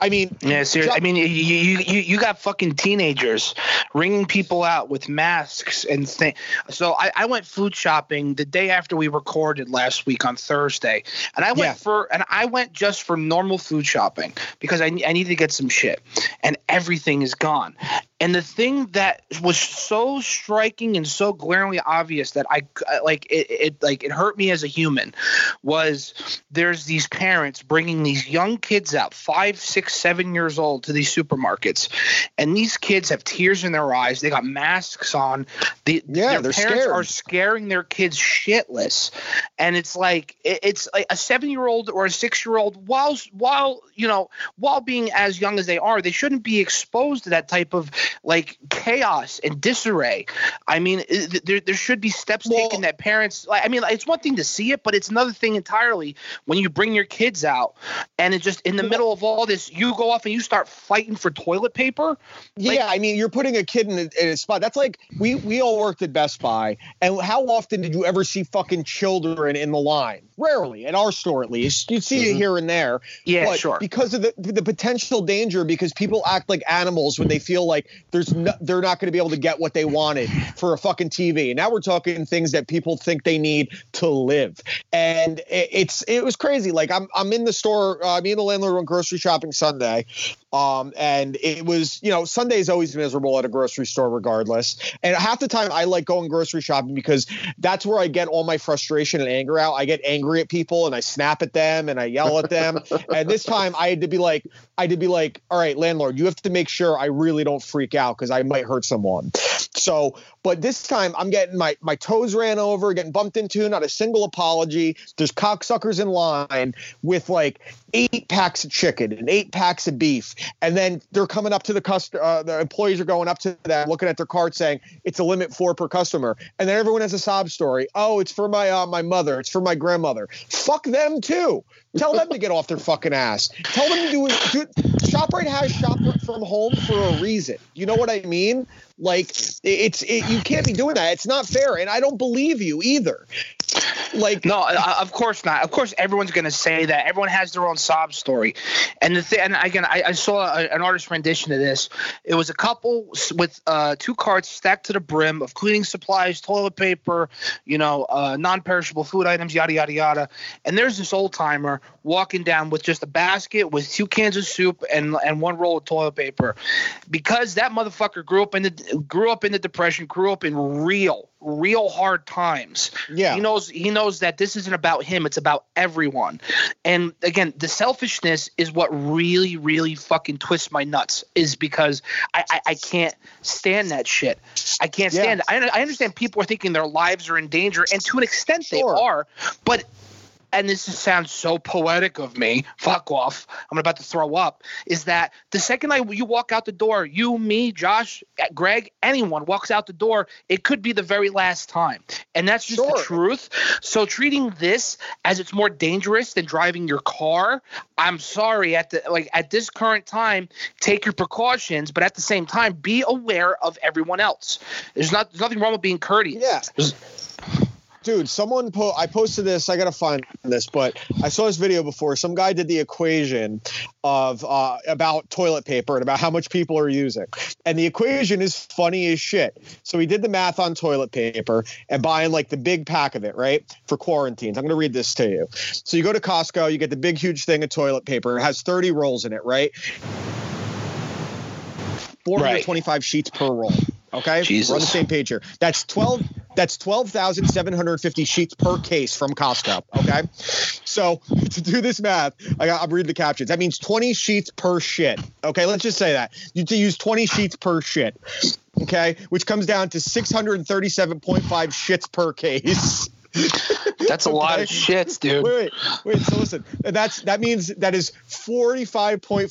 [SPEAKER 5] I mean,
[SPEAKER 7] Yeah, seriously. I mean, you, you you got fucking teenagers ringing people out with masks and things. So I, I went food shopping the day after we recorded last week on Thursday, and I went
[SPEAKER 5] Yeah.
[SPEAKER 7] for and I went just for normal food shopping because I I needed to get some shit, and everything is gone. And the thing that was so striking and so glaringly obvious that I like it, it like it hurt me as a human was there's these parents bringing these young kids out, five, six, seven years old, to these supermarkets, and these kids have tears in their eyes. They got masks on. The,
[SPEAKER 5] Yeah,
[SPEAKER 7] their
[SPEAKER 5] they're
[SPEAKER 7] parents
[SPEAKER 5] scared.
[SPEAKER 7] are scaring their kids shitless, and it's like it, it's like a seven-year-old or a six-year-old, while while you know while being as young as they are, they shouldn't be exposed to that type of like chaos and disarray. I mean, there there should be steps
[SPEAKER 5] Well-
[SPEAKER 7] taken that parents. Like, I mean, it's one thing to see it, but it's another thing entirely when you bring your kids out and it's just in the middle of all this, you go off and you start fighting for toilet paper.
[SPEAKER 5] yeah, I mean, you're putting a kid in a, in a spot. That's like we we all worked at Best Buy, and how often did you ever see fucking children in the line? Rarely, at our store at least. you'd see it here and there.
[SPEAKER 7] Yeah,
[SPEAKER 5] but
[SPEAKER 7] sure.
[SPEAKER 5] Because of the the potential danger, because people act like animals when they feel like there's no, they're not going to be able to get what they wanted for a fucking TV. And now we're talking things that people think they need to live. And it, it's it was crazy. Like I'm I'm in the store. Uh, me and the landlord went grocery shopping Sunday, um, and it was you know Sunday is always miserable at a grocery store regardless. And half the time I like going grocery shopping because that's where I get all my frustration and anger out. I get angry at people and I snap at them and I yell at them. <laughs> and this time I had to be like I had to be like, all right, landlord, you have to make sure I really don't freak out because I might hurt someone. So, but this time I'm getting my my toes ran over, getting bumped into, not a single apology. There's cocksuckers in line with like eight packs of chicken and eight packs of beef, and then they're coming up to the customer. Uh, the employees are going up to them, looking at their card, saying it's a limit four per customer, and then everyone has a sob story. Oh, it's for my uh, my mother. It's for my grandmother. Fuck them too. Tell them to get off their fucking ass. Tell them to do it. ShopRite has shop from home for a reason. You know what I mean? Like it's it, you can't be doing that. It's not fair, and I don't believe you either. Like
[SPEAKER 7] no, of course not. Of course, everyone's to say that. Everyone has their own sob story, and the thing. And again, I, I saw a, an artist rendition of this. It was a couple with uh, two carts stacked to the brim of cleaning supplies, toilet paper, you know, uh, non-perishable food items, yada yada yada. And there's this old timer walking down with just a basket with two cans of soup and and one roll of toilet paper, because that motherfucker grew up in the grew up in the depression, grew up in real real hard times.
[SPEAKER 5] Yeah.
[SPEAKER 7] He knows he knows that this isn't about him, it's about everyone. And again, the selfishness is what really, really fucking twists my nuts, is because I I, I can't stand that shit. I can't stand
[SPEAKER 5] Yeah.
[SPEAKER 7] it. I, I understand people are thinking their lives are in danger, and to an extent
[SPEAKER 5] Sure.
[SPEAKER 7] they are, but and this just sounds so poetic of me. Fuck off. I'm about to throw up. Is that the second I you walk out the door, you, me, Josh, eh, Greg, anyone walks out the door, it could be the very last time, and that's just the truth. So treating this as it's more dangerous than driving your car, I'm sorry. At the like at this current time, take your precautions, but at the same time, be aware of everyone else. There's not there's nothing wrong with being courteous.
[SPEAKER 5] Yeah. Dude, someone po- I posted this. I gotta find this, but I saw this video before. Some guy did the equation of uh, about toilet paper and about how much people are using, and the equation is funny as shit. So he did the math on toilet paper and buying like the big pack of it, right, for quarantines. I'm gonna read this to you. So you go to Costco, you get the big huge thing of toilet paper. It has 30 rolls in it, right? 425 sheets per roll. Okay,
[SPEAKER 7] Jesus.
[SPEAKER 5] we're on the same page here. That's 12. That's 12,750 sheets per case from Costco. Okay, so <laughs> to do this math, I got, I'm reading the captions. That means 20 sheets per shit. Okay, let's just say that you to use 20 sheets per shit. Okay, which comes down to 637.5 shits per case. <laughs>
[SPEAKER 7] That's a lot of shits, dude.
[SPEAKER 5] Wait, wait, wait. So listen, that's that means that is 45.5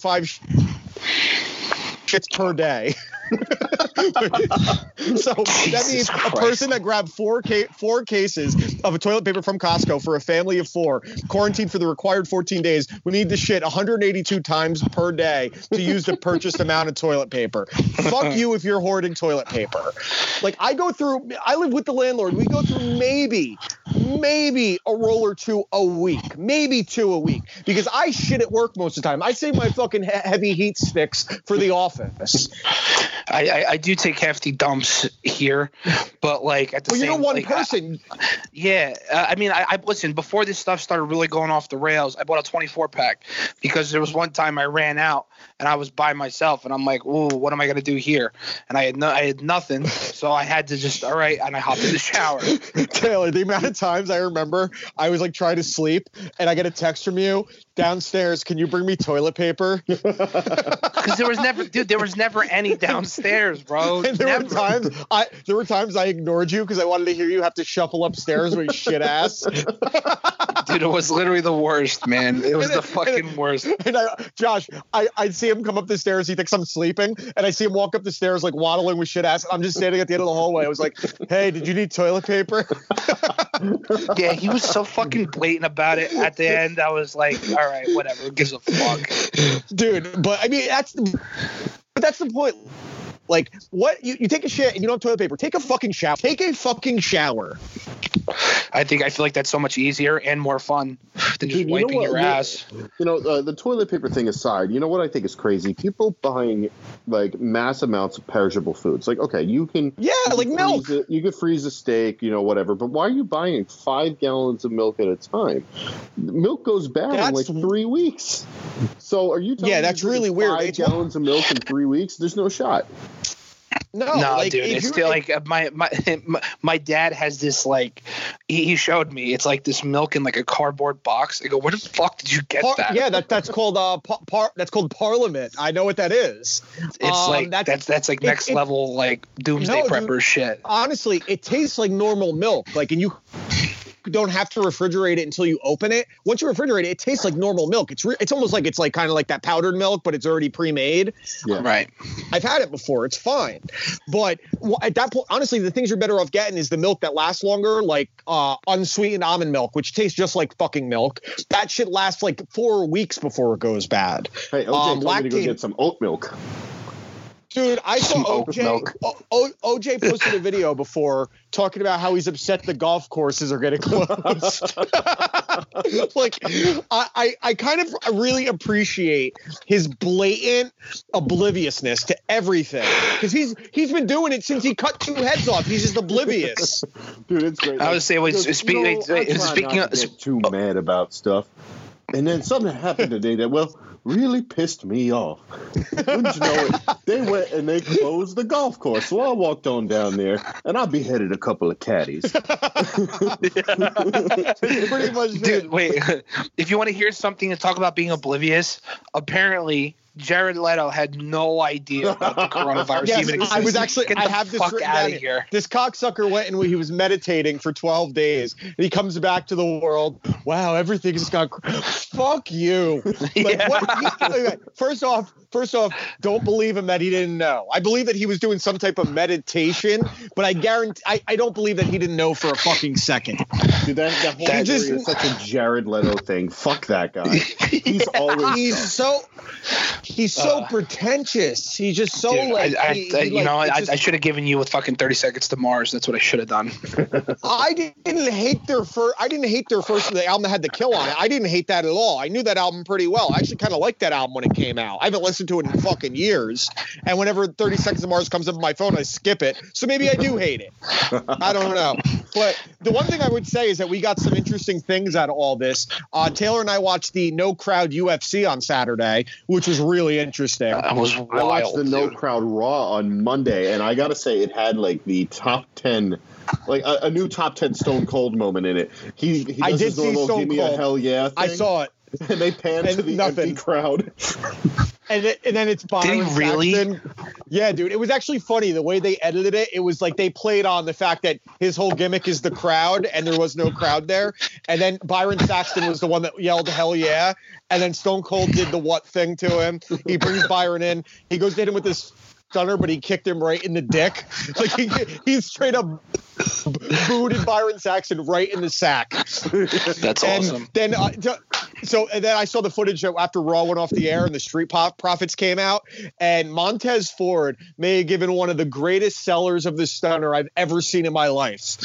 [SPEAKER 5] shits per day. <laughs> <laughs> so that means a person that grabbed four ca- four cases of a toilet paper from Costco for a family of four, quarantined for the required 14 days, would need to shit 182 times per day to use the purchased amount of toilet paper. Fuck you if you're hoarding toilet paper. Like I go through, I live with the landlord. We go through maybe, maybe a roll or two a week, maybe two a week, because I shit at work most of the time. I save my fucking he- heavy heat sticks for the office.
[SPEAKER 7] I, I, I do take hefty dumps here, but like at the same.
[SPEAKER 5] Well,
[SPEAKER 7] same
[SPEAKER 5] you're one
[SPEAKER 7] like, I-
[SPEAKER 5] person.
[SPEAKER 7] yeah, uh, I mean, I, I listen. Before this stuff started really going off the rails, I bought a 24 pack because there was one time I ran out and I was by myself, and I'm like, "Ooh, what am I gonna do here?" And I had no, I had nothing, so I had to just, all right, and I hopped in the shower. <laughs>
[SPEAKER 5] Taylor, the amount of times I remember I was like trying to sleep and I get a text from you downstairs. Can you bring me toilet paper? <laughs>
[SPEAKER 7] Because there was never, dude, there was never any downstairs, bro. <laughs>
[SPEAKER 5] And there
[SPEAKER 7] Never.
[SPEAKER 5] were times I there were times I ignored you because I wanted to hear you have to shuffle upstairs with shit ass. <laughs>
[SPEAKER 7] dude, it was literally the worst, man. It was the fucking worst.
[SPEAKER 5] And I, Josh, I, I see him come up the stairs. He thinks I'm sleeping, and I see him walk up the stairs like waddling with shit ass. I'm just standing at the end of the hallway. I was like, "Hey, did you need toilet paper?"
[SPEAKER 7] Yeah, he was so fucking blatant about it. At the end, I was like, all right, whatever. Gives a fuck? <laughs>
[SPEAKER 5] dude. But I mean, that's the, but that's the point. Like, what? You, you take a shit and you don't have toilet paper. Take a fucking shower. Take a fucking shower.
[SPEAKER 7] I think I feel like that's so much easier and more fun than just
[SPEAKER 6] Dude, you know
[SPEAKER 7] wiping
[SPEAKER 6] what?
[SPEAKER 7] your ass.
[SPEAKER 6] You know, uh, the toilet paper thing aside, you know what I think is crazy? People buying like mass amounts of perishable foods. Like, okay, you can
[SPEAKER 5] Yeah,
[SPEAKER 6] you
[SPEAKER 5] like
[SPEAKER 6] can
[SPEAKER 5] milk.
[SPEAKER 6] freeze it- you could freeze a steak, you know, whatever. But why are you buying five gallons of milk at a time? Milk goes bad in like three weeks. So are you? telling
[SPEAKER 5] Yeah,
[SPEAKER 6] me
[SPEAKER 5] that's really weird.
[SPEAKER 6] Five
[SPEAKER 5] It's-
[SPEAKER 6] gallons of milk in three weeks? There's no shot. <laughs>
[SPEAKER 5] No,
[SPEAKER 7] no,
[SPEAKER 5] like,
[SPEAKER 7] dude, it's still like uh, my <laughs> my my- dad has this like he, he showed me. It's like this milk in like a cardboard box. I go, where the fuck did you get
[SPEAKER 5] Par-
[SPEAKER 7] that?
[SPEAKER 5] yeah, that that's called uh par, par, that's called Parmalat. I know what that is.
[SPEAKER 7] it's
[SPEAKER 5] um,
[SPEAKER 7] like
[SPEAKER 5] that's-
[SPEAKER 7] that's that's, like
[SPEAKER 5] it-
[SPEAKER 7] next
[SPEAKER 5] it-
[SPEAKER 7] level like doomsday
[SPEAKER 5] No, dude.
[SPEAKER 7] prepper shit.
[SPEAKER 5] Honestly, it tastes like normal milk. Like, and you don't have to refrigerate it until you open it. Once you refrigerate it, it tastes like normal milk. It's re- it's almost like it's like kind of like that powdered milk, but it's already pre-made.
[SPEAKER 6] Yeah.
[SPEAKER 7] Right.
[SPEAKER 5] I've had it before. It's fine. But at that point, honestly, the things you're better off getting is the milk that lasts longer, like uh, unsweetened almond milk, which tastes just like fucking milk. That shit lasts like four weeks before it goes bad.
[SPEAKER 6] Hey, OJ
[SPEAKER 5] Um,
[SPEAKER 6] told me to go get some oat milk.
[SPEAKER 5] Dude, I saw OJ. O, o, OJ posted a video before talking about how he's upset the golf courses are getting <laughs> closed. <laughs> like, I, I, I kind of really appreciate his blatant obliviousness to everything because he's he's been doing it since he cut two heads off. He's just oblivious. <laughs>
[SPEAKER 6] Dude, it's great.
[SPEAKER 7] I was saying, wait,
[SPEAKER 6] He goes,
[SPEAKER 7] speak-
[SPEAKER 6] "You
[SPEAKER 7] wait, wait,
[SPEAKER 6] I
[SPEAKER 7] speaking
[SPEAKER 6] not
[SPEAKER 7] of-
[SPEAKER 6] to get too mad about stuff, and then something happened today that well really pissed me off. Wouldn't you know it? They went and they closed the golf course, so I walked on down there and I beheaded a couple of caddies. <laughs>
[SPEAKER 5] Pretty much,
[SPEAKER 7] Dude,
[SPEAKER 5] it.
[SPEAKER 7] wait. <laughs> if you want to hear something to talk about being oblivious, apparently Jared Leto had no idea about the coronavirus <laughs>
[SPEAKER 5] Yes,
[SPEAKER 7] even
[SPEAKER 5] I was actually.
[SPEAKER 7] Get
[SPEAKER 5] I have this
[SPEAKER 7] fuck
[SPEAKER 5] written
[SPEAKER 7] out of
[SPEAKER 5] here.
[SPEAKER 7] here.
[SPEAKER 5] This cocksucker went and he was meditating for 12 days. And he comes back to the world. Wow, everything's gone. Fuck you. <laughs> Like,
[SPEAKER 7] Yeah.
[SPEAKER 5] what, he- first off, first off, don't believe him that he didn't know. I believe that he was doing some type of meditation, but I guarantee I, I don't believe that he didn't know for a fucking second.
[SPEAKER 6] Dude, that, that whole
[SPEAKER 7] That
[SPEAKER 5] just-
[SPEAKER 6] is such a Jared Leto thing. Fuck that guy. <laughs> He's always
[SPEAKER 5] He's so he's so
[SPEAKER 7] Uh,
[SPEAKER 5] pretentious. He's just so
[SPEAKER 7] Dude,
[SPEAKER 5] like,
[SPEAKER 7] I, I,
[SPEAKER 5] he-
[SPEAKER 7] I-
[SPEAKER 5] he,
[SPEAKER 7] you
[SPEAKER 5] like,
[SPEAKER 7] know, I,
[SPEAKER 5] just-
[SPEAKER 7] I should have given you a fucking 30 seconds to Mars. That's what I should have done. <laughs>
[SPEAKER 5] I didn't hate their first. I didn't hate their first. The album that had the kill on it. I didn't hate that at all. I knew that album pretty well. I actually kind of liked that album when it came out. I haven't listened to it in fucking years. And whenever 30 Seconds of Mars comes up on my phone, I skip it. So maybe I do hate it. I don't know. But the one thing I would say is that we got some interesting things out of all this. Uh, Taylor and I watched the No Crowd UFC on Saturday, which was really interesting.
[SPEAKER 7] That was
[SPEAKER 6] I watched the No. Crowd Raw on Monday, and I gotta say, it had like the top ten, like a, a new top ten Stone Cold moment in it. He, he does
[SPEAKER 5] I did
[SPEAKER 6] his
[SPEAKER 5] see
[SPEAKER 6] normal
[SPEAKER 5] Stone
[SPEAKER 6] "Give me a hell yeah" thing,
[SPEAKER 5] I saw it. <laughs>
[SPEAKER 6] and they pan to the
[SPEAKER 5] nothing.
[SPEAKER 6] empty crowd. <laughs>
[SPEAKER 5] And, it, and then it's Byron
[SPEAKER 7] he really?
[SPEAKER 5] Saxton. Yeah, dude. It was actually funny the way they edited it. It was like they played on the fact that his whole gimmick is the crowd, and there was no crowd there. And then Byron Saxton was the one that yelled "Hell yeah!" And then Stone Cold did the what thing to him. He brings Byron in. He goes to hit him with this stunner, but he kicked him right in the dick. <laughs> Like he he straight up booted Byron Saxton right in the sack.
[SPEAKER 7] That's
[SPEAKER 5] And
[SPEAKER 7] awesome.
[SPEAKER 5] Then, uh, so and then I saw the footage after Raw went off the air and the Street Pop Profits came out, and Montez Ford may have given one of the greatest sellers of the stunner I've ever seen in my life.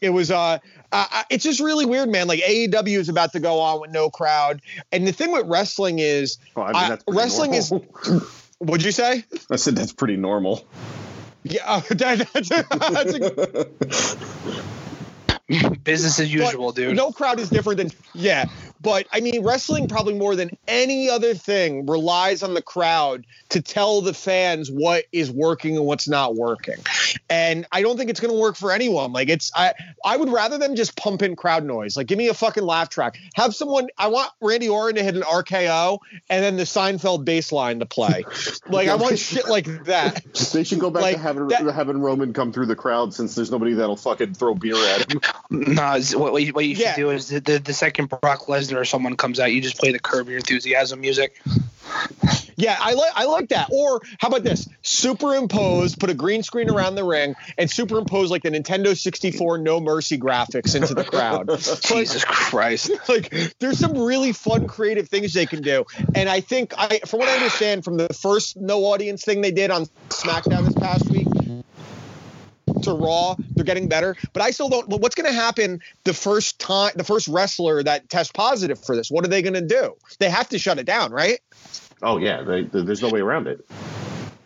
[SPEAKER 5] It was uh. Uh, it's just really weird, man. Like AEW is about to go on with no crowd, and the thing with wrestling is,
[SPEAKER 6] Well, I mean,
[SPEAKER 5] I-
[SPEAKER 6] that's pretty
[SPEAKER 5] wrestling is. <laughs>
[SPEAKER 6] normal.
[SPEAKER 5] What'd you say?
[SPEAKER 6] I said that's pretty normal.
[SPEAKER 5] Yeah, uh, <laughs> that- that's a- <laughs>
[SPEAKER 7] Business as usual,
[SPEAKER 5] But
[SPEAKER 7] dude.
[SPEAKER 5] No crowd is different than yeah, but I mean wrestling probably more than any other thing relies on the crowd to tell the fans what is working and what's not working. And I don't think it's going to work for anyone. Like it's I I would rather them just pump in crowd noise. Like give me a fucking laugh track. Have someone I want Randy Orton to hit an RKO and then the Seinfeld bass line to play. Like I want <laughs> shit like that.
[SPEAKER 6] They should go back
[SPEAKER 5] Like,
[SPEAKER 6] to having
[SPEAKER 5] that-
[SPEAKER 6] having Roman come through the crowd since there's nobody that'll fucking throw beer at him. <laughs>
[SPEAKER 7] No, it's- what, what you, what you should
[SPEAKER 5] Yeah.
[SPEAKER 7] do is the, the, the second Brock Lesnar or someone comes out, you just play the Curb Your Enthusiasm music.
[SPEAKER 5] Yeah, I like I like that. Or how about this? Superimpose, put a green screen around the ring, and superimpose like the Nintendo 64 No Mercy graphics into the crowd. <laughs>
[SPEAKER 7] Jesus Christ. <laughs>
[SPEAKER 5] like there's some really fun creative things they can do and i think i from what i understand from the first no audience thing they did on smackdown this past week to raw they're getting better but i still don't what's going to happen the first time the first wrestler that tests positive for this what are they going to do they have to shut it down right
[SPEAKER 6] Oh yeah, they, there's no way around it.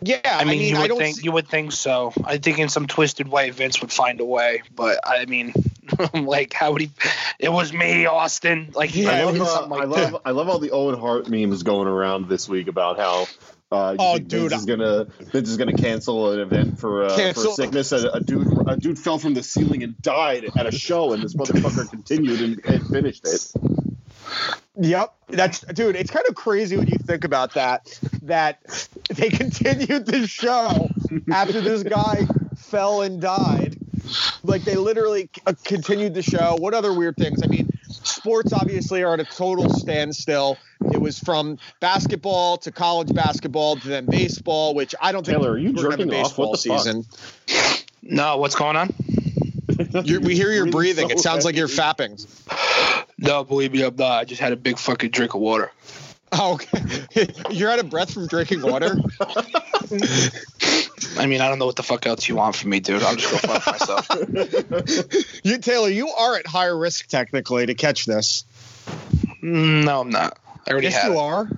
[SPEAKER 5] yeah
[SPEAKER 7] I mean, you
[SPEAKER 5] I
[SPEAKER 7] would
[SPEAKER 5] don't
[SPEAKER 7] think
[SPEAKER 5] see-
[SPEAKER 7] you would think so. I think in some twisted way Vince would find a way, but I mean, <laughs> like how would he? It was me, Austin. Like
[SPEAKER 5] Yeah,
[SPEAKER 6] I love, uh,
[SPEAKER 7] like
[SPEAKER 6] I love, I love all the Owen Hart memes going around this week about how. Uh,
[SPEAKER 5] Oh, dude.
[SPEAKER 6] Vince is gonna Vince is gonna cancel an event for uh, for sickness. A, a dude a dude fell from the ceiling and died at a show, and this motherfucker continued and, and finished it.
[SPEAKER 5] Yep, that's dude. It's kind of crazy when you think about that. That they <laughs> continued the show after this guy fell and died. Like they literally uh, continued the show. What other weird things? I mean, sports obviously are at a total standstill. It was from basketball to college basketball to then baseball, which I don't think
[SPEAKER 6] Taylor, are you
[SPEAKER 5] we're gonna have a
[SPEAKER 6] jerking off?
[SPEAKER 5] baseball
[SPEAKER 6] What the fuck?
[SPEAKER 5] season.
[SPEAKER 7] No, what's going on?
[SPEAKER 5] You're, we hear your
[SPEAKER 6] Breathing
[SPEAKER 5] breathing.
[SPEAKER 6] so
[SPEAKER 5] It sounds like you're fapping.
[SPEAKER 7] No, believe me, I'm not. I just had a big fucking drink of water. <laughs>
[SPEAKER 5] Oh, okay. <laughs> You're out of breath from drinking water. <laughs>
[SPEAKER 7] I mean, I don't know what the fuck else you want from me, dude. I'll just go fuck myself.
[SPEAKER 5] You, Taylor, you are at higher risk technically to catch this.
[SPEAKER 7] Mm, No, I'm not. I already
[SPEAKER 5] Yes,
[SPEAKER 7] had
[SPEAKER 5] you
[SPEAKER 7] it.
[SPEAKER 5] are.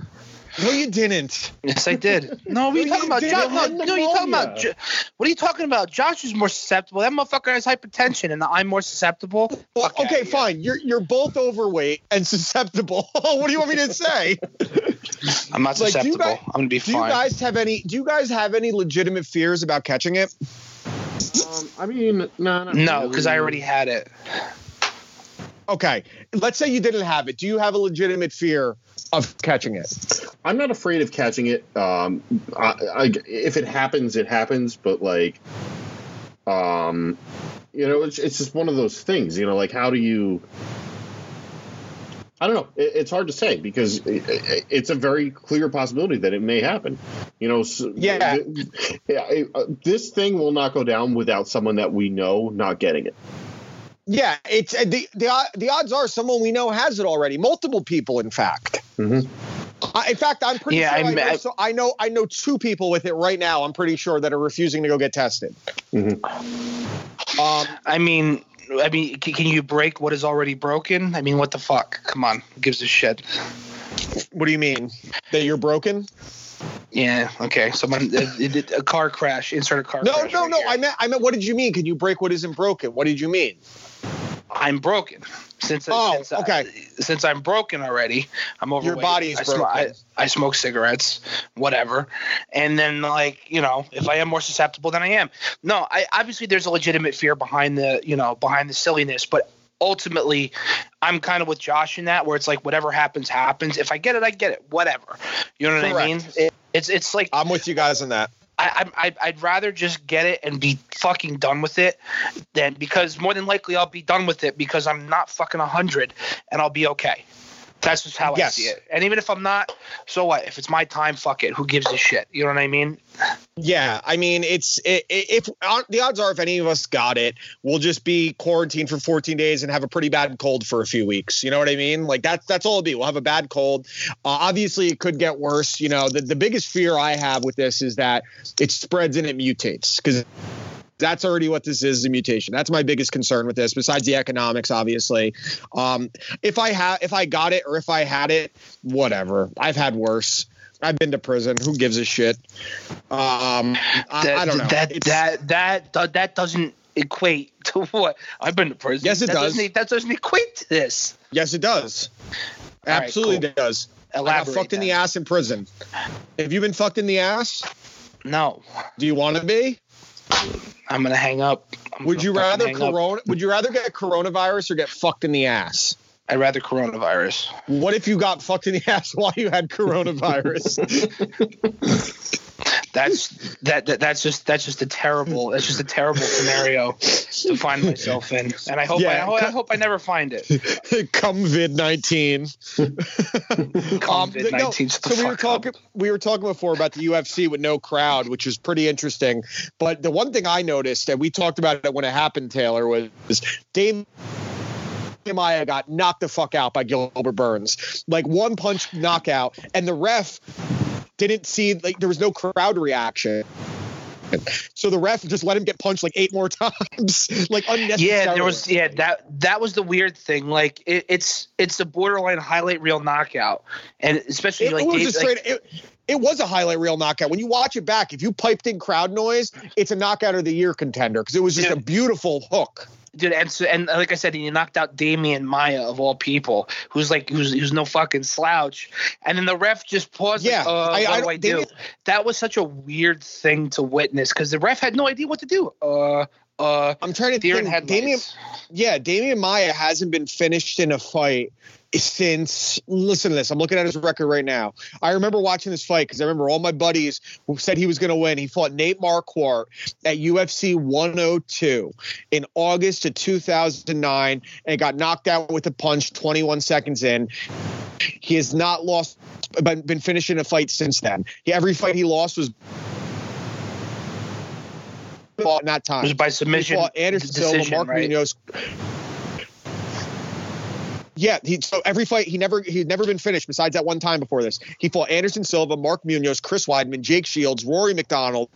[SPEAKER 5] No, you didn't.
[SPEAKER 7] Yes, I did. <laughs> No, what are you talking about? Josh, no,
[SPEAKER 6] had
[SPEAKER 7] no, you talking about? Jo- What are you talking about? Josh is more susceptible. That motherfucker has hypertension, and I'm more susceptible.
[SPEAKER 5] Well,
[SPEAKER 7] Fuck outta
[SPEAKER 5] okay,
[SPEAKER 7] here.
[SPEAKER 5] fine. You're you're both overweight and susceptible. <laughs> what do you want me to say?
[SPEAKER 7] I'm not
[SPEAKER 5] Like,
[SPEAKER 7] susceptible.
[SPEAKER 5] guys-
[SPEAKER 7] I'm gonna be
[SPEAKER 5] Do you guys have any? Do you guys have any legitimate fears about catching it?
[SPEAKER 6] Um, I mean, no,
[SPEAKER 7] no, because I already had it.
[SPEAKER 5] Okay, let's say you didn't have it. Do you have a legitimate fear of catching it?
[SPEAKER 6] I'm not afraid of catching it. Um, I, I, if it happens, it happens. But like, um, you know, it's it's just one of those things. You know, like how do you? I don't know. It, it's hard to say because it, it- it's a very clear possibility that it may happen. You know,
[SPEAKER 5] Yeah.
[SPEAKER 6] uh, This thing will not go down without someone that we know not getting it.
[SPEAKER 5] Yeah, it's uh, the the o- the odds are someone we know has it already. Multiple people, in fact.
[SPEAKER 6] Mhm.
[SPEAKER 5] I, in fact, I'm pretty
[SPEAKER 7] Yeah,
[SPEAKER 5] sure. I, know,
[SPEAKER 7] I-
[SPEAKER 5] so I know I know two people with it right now. I'm pretty sure that are refusing to go get tested.
[SPEAKER 6] Mhm.
[SPEAKER 5] Um,
[SPEAKER 7] I mean, I mean, can, can you break what is already broken? I mean, what the fuck? Come on, who gives a shit?
[SPEAKER 5] what do you mean that you're broken?
[SPEAKER 7] Yeah. Okay. Someone it, it, a car crash. Insert a car.
[SPEAKER 5] No,
[SPEAKER 7] crash
[SPEAKER 5] no,
[SPEAKER 7] right
[SPEAKER 5] no.
[SPEAKER 7] here.
[SPEAKER 5] I meant I meant. What did you mean? Can you break what isn't broken? What did you mean?
[SPEAKER 7] I'm broken. Since
[SPEAKER 5] Oh,
[SPEAKER 7] since, uh,
[SPEAKER 5] okay.
[SPEAKER 7] since I'm broken already, I'm overweight.
[SPEAKER 5] body's
[SPEAKER 7] I, sm-
[SPEAKER 5] broken.
[SPEAKER 7] I, I smoke cigarettes, whatever, and then like you know, if I am more susceptible than I am, no, I obviously there's a legitimate fear behind the you know behind the silliness, but ultimately, I'm kind of with Josh in that where it's like whatever happens happens. If I get it, I get it. Whatever, you know what I mean?
[SPEAKER 5] Correct.
[SPEAKER 7] It, it's it's like
[SPEAKER 5] I'm with you guys on that.
[SPEAKER 7] I, I, I'd- I'd rather just get it and be fucking done with it than because more than likely I'll be done with it because I'm not fucking a 100 and I'll be okay. That's just how I
[SPEAKER 5] Yes.
[SPEAKER 7] see it. And even if I'm not, so what? If it's my time, fuck it. Who gives a shit? You know what I mean?
[SPEAKER 5] Yeah, I mean, it's i i if the odds are, if any of us got it, we'll just be quarantined for 14 days and have a pretty bad cold for a few weeks. You know what I mean? Like that's that's all it'll be. We'll have a bad cold. Uh, obviously, it could get worse. You know, the the biggest fear I have with this is that it spreads and it mutates because. That's already what this is, a mutation. That's my biggest concern with this, besides the economics, obviously. Um, if I have, if I got it, or if I had it, whatever. I've had worse. I've been to prison. Who gives a shit? Um, I,
[SPEAKER 7] That,
[SPEAKER 5] I don't know.
[SPEAKER 7] That,
[SPEAKER 5] It's-
[SPEAKER 7] that, that, that, that doesn't equate to what I've been to prison.
[SPEAKER 5] Yes, it
[SPEAKER 7] that
[SPEAKER 5] does.
[SPEAKER 7] Doesn't, that doesn't equate to this.
[SPEAKER 5] yes, it does.
[SPEAKER 7] All right,
[SPEAKER 5] Absolutely
[SPEAKER 7] cool.
[SPEAKER 5] does. I got
[SPEAKER 7] Elaborate.
[SPEAKER 5] fucked in the ass in prison. Have you been fucked in the ass?
[SPEAKER 7] No,
[SPEAKER 5] Do you want to be?
[SPEAKER 7] I'm gonna hang up. I'm
[SPEAKER 5] Would you rather
[SPEAKER 7] hang up.
[SPEAKER 5] Would you rather get coronavirus or get fucked in the ass?
[SPEAKER 7] I'd rather coronavirus.
[SPEAKER 5] What if you got fucked in the <laughs> ass while you had coronavirus? <laughs>
[SPEAKER 7] that's that, that that's just that's just a terrible that's just a terrible scenario to find myself in, and I hope
[SPEAKER 5] Yeah,
[SPEAKER 7] I, I hope I never find it.
[SPEAKER 5] Come vid nineteen.
[SPEAKER 7] COVID nineteen.
[SPEAKER 5] Um, so we were talking we were talking before about the UFC with no crowd, which is pretty interesting. But the one thing I noticed, and we talked about it when it happened, Taylor, was Dave Maia got knocked the fuck out by Gilbert Burns. Like one punch knockout, and the ref didn't see like there was no crowd reaction. So the ref just let him get punched like eight more <laughs> times, like unnecessarily.
[SPEAKER 7] Yeah, there was yeah that that was the weird thing. Like it, it's it's a borderline highlight reel knockout, and especially
[SPEAKER 5] It,
[SPEAKER 7] like,
[SPEAKER 5] was
[SPEAKER 7] Dave-
[SPEAKER 5] straight. it, it was a highlight reel knockout. When you watch it back, if you piped in crowd noise, it's a knockout of the year contender because it was just a beautiful hook.
[SPEAKER 7] Dude, and so, and like I said, he knocked out Demian Maia of all people, who's like who's who's no fucking slouch, and then the ref just paused.
[SPEAKER 5] Yeah,
[SPEAKER 7] like, uh,
[SPEAKER 5] I-
[SPEAKER 7] what
[SPEAKER 5] I
[SPEAKER 7] do I do?
[SPEAKER 5] Damian-
[SPEAKER 7] that was such a weird thing to witness because the ref had no idea what to do. Uh, uh,
[SPEAKER 5] I'm trying to think. Damian, yeah, Demian Maia hasn't been finished in a fight since. Listen to this. I'm looking at his record right now. I remember watching this fight because I remember all my buddies who said he was going to win. He fought Nate Marquardt at UFC 102 in August of 2009 and got knocked out with a punch 21 seconds in. He has not lost, but been finishing a fight since then. He, every fight he lost was fought in that time.
[SPEAKER 7] it was by
[SPEAKER 5] He
[SPEAKER 7] submission
[SPEAKER 5] fought Anderson
[SPEAKER 7] decision,
[SPEAKER 5] Silva, Mark
[SPEAKER 7] right?
[SPEAKER 5] Munoz. Yeah, he so every fight he never he'd never been finished besides that one time before this. He fought Anderson Silva, Mark Munoz, Chris Weidman, Jake Shields, Rory MacDonald,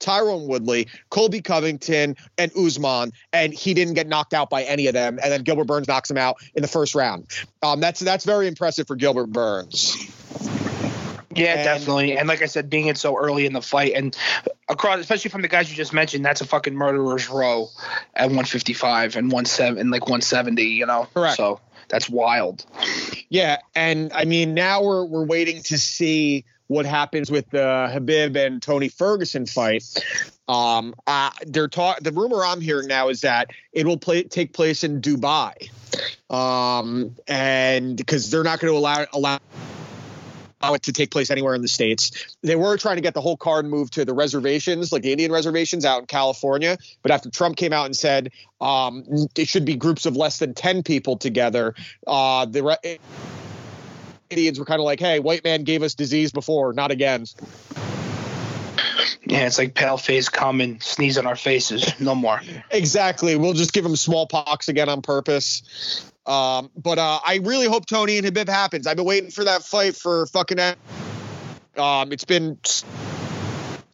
[SPEAKER 5] Tyron Woodley, Colby Covington, and Usman, and he didn't get knocked out by any of them. And then Gilbert Burns knocks him out in the first round. Um, that's that's very impressive for Gilbert Burns.
[SPEAKER 7] Yeah,
[SPEAKER 5] And-
[SPEAKER 7] definitely. And like I said, being it so early in the fight and across, especially from the guys you just mentioned, that's a fucking murderer's row at 155 and 17 and like 170. You know,
[SPEAKER 5] Correct.
[SPEAKER 7] So that's wild.
[SPEAKER 5] Yeah, and I mean now we're we're waiting to see what happens with the Khabib and Tony Ferguson fight. Um, uh, they're talk. The rumor I'm hearing now is that it will play take place in Dubai, um, and because they're not going to allow allow allow it to take place anywhere in the states. They were trying to get the whole card moved to the reservations, like the Indian reservations out in California. But after Trump came out and said um, it should be groups of less than ten people together, uh, the re- Indians were kind of like, "Hey, white man gave us disease before, not again."
[SPEAKER 7] Yeah, it's like pale face come and sneeze on our faces. No more. <laughs>
[SPEAKER 5] Exactly. We'll just give him smallpox again on purpose. Um, but uh, I really hope Tony and Khabib happens. I've been waiting for that fight for fucking. Um, it's been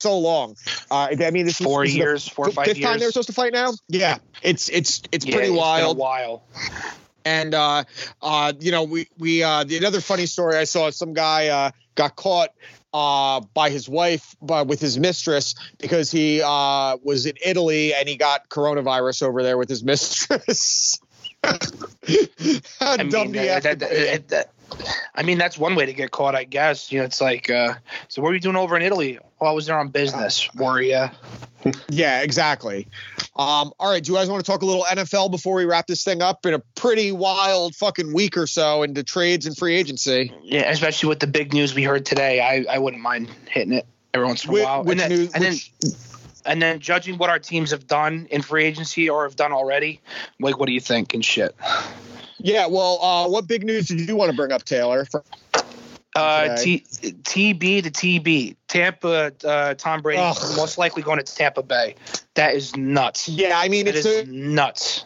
[SPEAKER 5] so long. Uh, I mean, this is-
[SPEAKER 7] Four
[SPEAKER 5] this is the
[SPEAKER 7] years, four or five
[SPEAKER 5] fifth time they're supposed to fight now. Yeah, it's it's it's
[SPEAKER 7] Yeah,
[SPEAKER 5] pretty
[SPEAKER 7] it's been a
[SPEAKER 5] wild.
[SPEAKER 7] while.
[SPEAKER 5] And uh, uh, you know, we we uh, the another funny story I saw some guy uh, got caught uh, by his wife uh, with his mistress because he uh, was in Italy and he got coronavirus over there with his <laughs> mistress. How
[SPEAKER 7] I
[SPEAKER 5] dumb
[SPEAKER 7] mean,
[SPEAKER 5] do you have
[SPEAKER 7] that,
[SPEAKER 5] to
[SPEAKER 7] that, that- that- I mean, that's one way to get caught, I guess. You know, it's like, uh, so what are you doing over in Italy? Oh, I was there on business. Were ya? <laughs>
[SPEAKER 5] Yeah, exactly. Um, all right, do you guys want to talk a little NFL before we wrap this thing up? In a pretty wild fucking week or so into trades and free agency.
[SPEAKER 7] Yeah, especially with the big news we heard today. I, I wouldn't mind hitting it every once in a while.
[SPEAKER 5] which
[SPEAKER 7] and, then,
[SPEAKER 5] news-
[SPEAKER 7] and, then, and then judging what our teams have done in free agency or have done already, like, what do you think and shit?
[SPEAKER 5] Yeah, well, uh, what big news did you want to bring up, Taylor? For-
[SPEAKER 7] Uh. T, TB to TB. Tampa, uh, Tom Brady,
[SPEAKER 5] Ugh.
[SPEAKER 7] most likely going to Tampa Bay. That is nuts.
[SPEAKER 5] yeah, I mean,
[SPEAKER 7] That
[SPEAKER 5] it's
[SPEAKER 7] is
[SPEAKER 5] a,
[SPEAKER 7] nuts.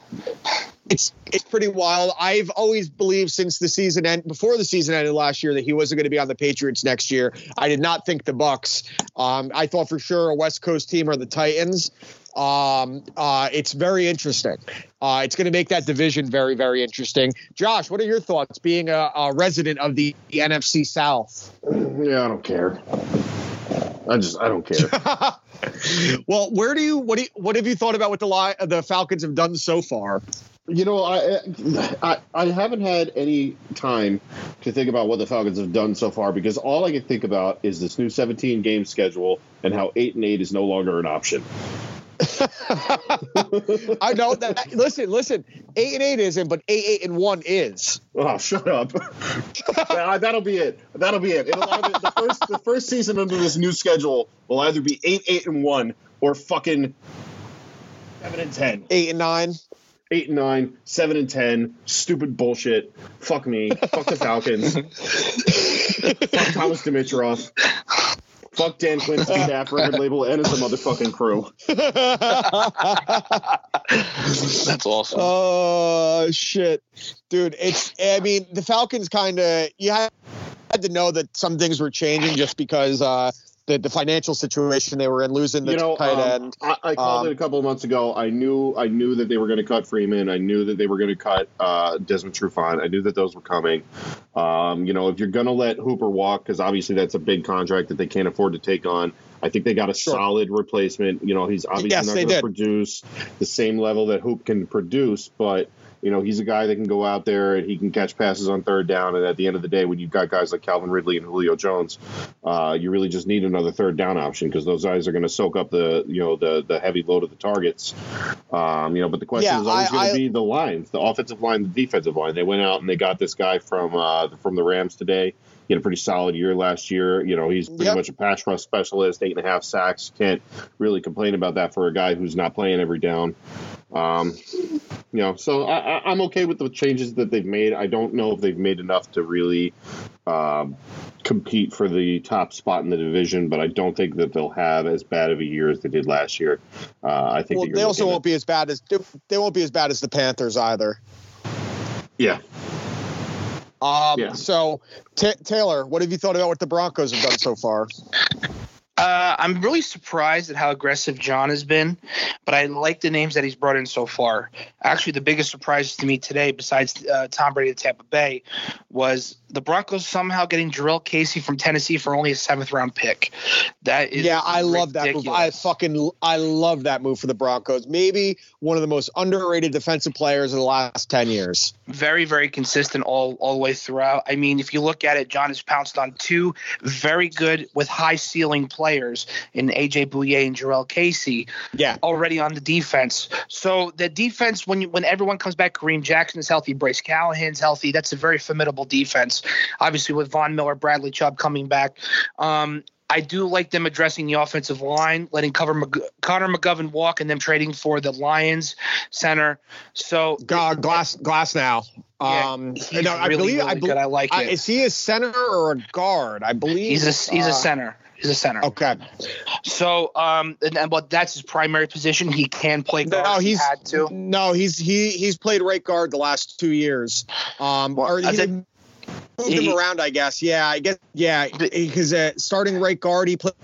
[SPEAKER 5] it's it's pretty wild. I've always believed since the season end before the season ended last year that he wasn't going to be on the Patriots next year. I did not think the Bucs. Um, I thought for sure a West Coast team or the Titans. Um, uh, it's very interesting. Uh, it's going to make that division very very interesting. Josh, what are your thoughts being a, a resident of the, the NFC South?
[SPEAKER 6] Yeah, I don't care. I just I don't care. <laughs>
[SPEAKER 5] well, where do you what do you, what have you thought about what the Li- the Falcons have done so far?
[SPEAKER 6] You know, I, I I haven't had any time to think about what the Falcons have done so far because all I can think about is this new 17 game schedule and how eight and eight is no longer an option. <laughs>
[SPEAKER 5] I know that. Listen, listen. Eight and eight isn't, but eight eight and one is.
[SPEAKER 6] Oh, shut up. <laughs> That- That'll be it. That'll be it. It'll either, the first the first season under this new schedule will either be eight eight and one or fucking seven and ten.
[SPEAKER 5] Eight and nine.
[SPEAKER 6] Eight and nine, seven and ten. Stupid bullshit. Fuck me. Fuck the Falcons. <laughs> Fuck Thomas Dimitroff. Fuck Dan Quinn's <laughs> staff record label and his motherfucking crew.
[SPEAKER 7] That's awesome.
[SPEAKER 5] Oh shit, dude! It's I mean the Falcons kind of you had, had to know that some things were changing just because uh, the the financial situation they were in, losing the
[SPEAKER 6] you know,
[SPEAKER 5] tight
[SPEAKER 6] um,
[SPEAKER 5] end.
[SPEAKER 6] I, I called
[SPEAKER 5] Um,
[SPEAKER 6] it a couple of months ago. I knew I knew that they were going to cut Freeman. I knew that they were going to cut uh, Desmond Trufant. I knew that those were coming. Um, you know, if you're going to let Hooper walk, because obviously that's a big contract that they can't afford to take on. I think they got a
[SPEAKER 5] Sure.
[SPEAKER 6] solid replacement. You know, he's obviously
[SPEAKER 5] Yes,
[SPEAKER 6] not going to produce the same level that Hoop can produce, but you know, he's a guy that can go out there and he can catch passes on third down. And at the end of the day, when you've got guys like Calvin Ridley and Julio Jones, uh, you really just need another third down option because those guys are going to soak up the you know the the heavy load of the targets. Um, you know, but the question
[SPEAKER 5] Yeah,
[SPEAKER 6] is always going to be the lines, the offensive line, the defensive line. They went out and they got this guy from uh, from the Rams today. He had a pretty solid year last year. You know, he's pretty
[SPEAKER 5] Yep.
[SPEAKER 6] much a pass rush specialist, eight and a half sacks. Can't really complain about that for a guy who's not playing every down. Um, you know, so I, I, I'm okay with the changes that they've made. I don't know if they've made enough to really um, compete for the top spot in the division, but I don't think that they'll have as bad of a year as they did last year. Uh, I think
[SPEAKER 5] Well, they also won't be as bad as they won't be as bad as the Panthers either.
[SPEAKER 6] yeah.
[SPEAKER 5] Um,
[SPEAKER 6] Yeah.
[SPEAKER 5] So, Ta Taylor, what have you thought about what the Broncos have done so far?
[SPEAKER 7] Uh, I'm really surprised at how aggressive John has been, but I like the names that he's brought in so far. Actually, the biggest surprise to me today, besides uh, Tom Brady of Tampa Bay, was the Broncos somehow getting Jurrell Casey from Tennessee for only a seventh round pick. That is
[SPEAKER 5] yeah, I love that move. I fucking I love that move for the Broncos. Maybe one of the most underrated defensive players in the last ten years.
[SPEAKER 7] very very consistent all all the way throughout. I mean, if you look at it, John has pounced on two very good with high ceiling players in AJ Bouye and Jurrell Casey
[SPEAKER 5] Yeah,
[SPEAKER 7] already on the defense. So the defense when you, when everyone comes back, Kareem Jackson is healthy, Bryce Callahan's healthy. That's a very formidable defense. Obviously with Von Miller, Bradley Chubb coming back. Um, I do like them addressing the offensive line, letting cover Mc, Connor McGovern walk, and them trading for the Lions center. So
[SPEAKER 5] Ga- glass glass now.
[SPEAKER 7] Yeah,
[SPEAKER 5] Um,
[SPEAKER 7] he's
[SPEAKER 5] no, I
[SPEAKER 7] really,
[SPEAKER 5] believe
[SPEAKER 7] really
[SPEAKER 5] I.
[SPEAKER 7] I like
[SPEAKER 5] I-
[SPEAKER 7] it.
[SPEAKER 5] is he a center or a guard? I believe
[SPEAKER 7] He's a he's
[SPEAKER 5] uh,
[SPEAKER 7] a center. He's a center.
[SPEAKER 5] Okay.
[SPEAKER 7] So um, and, and but that's his primary position. He can play guard.
[SPEAKER 5] No,
[SPEAKER 7] if he
[SPEAKER 5] he's
[SPEAKER 7] had to.
[SPEAKER 5] no, he's he he's played right guard the last two years. Um, or he, moved
[SPEAKER 7] he-
[SPEAKER 5] him around, I guess. Yeah, I guess. Yeah, because uh, starting right guard, he played,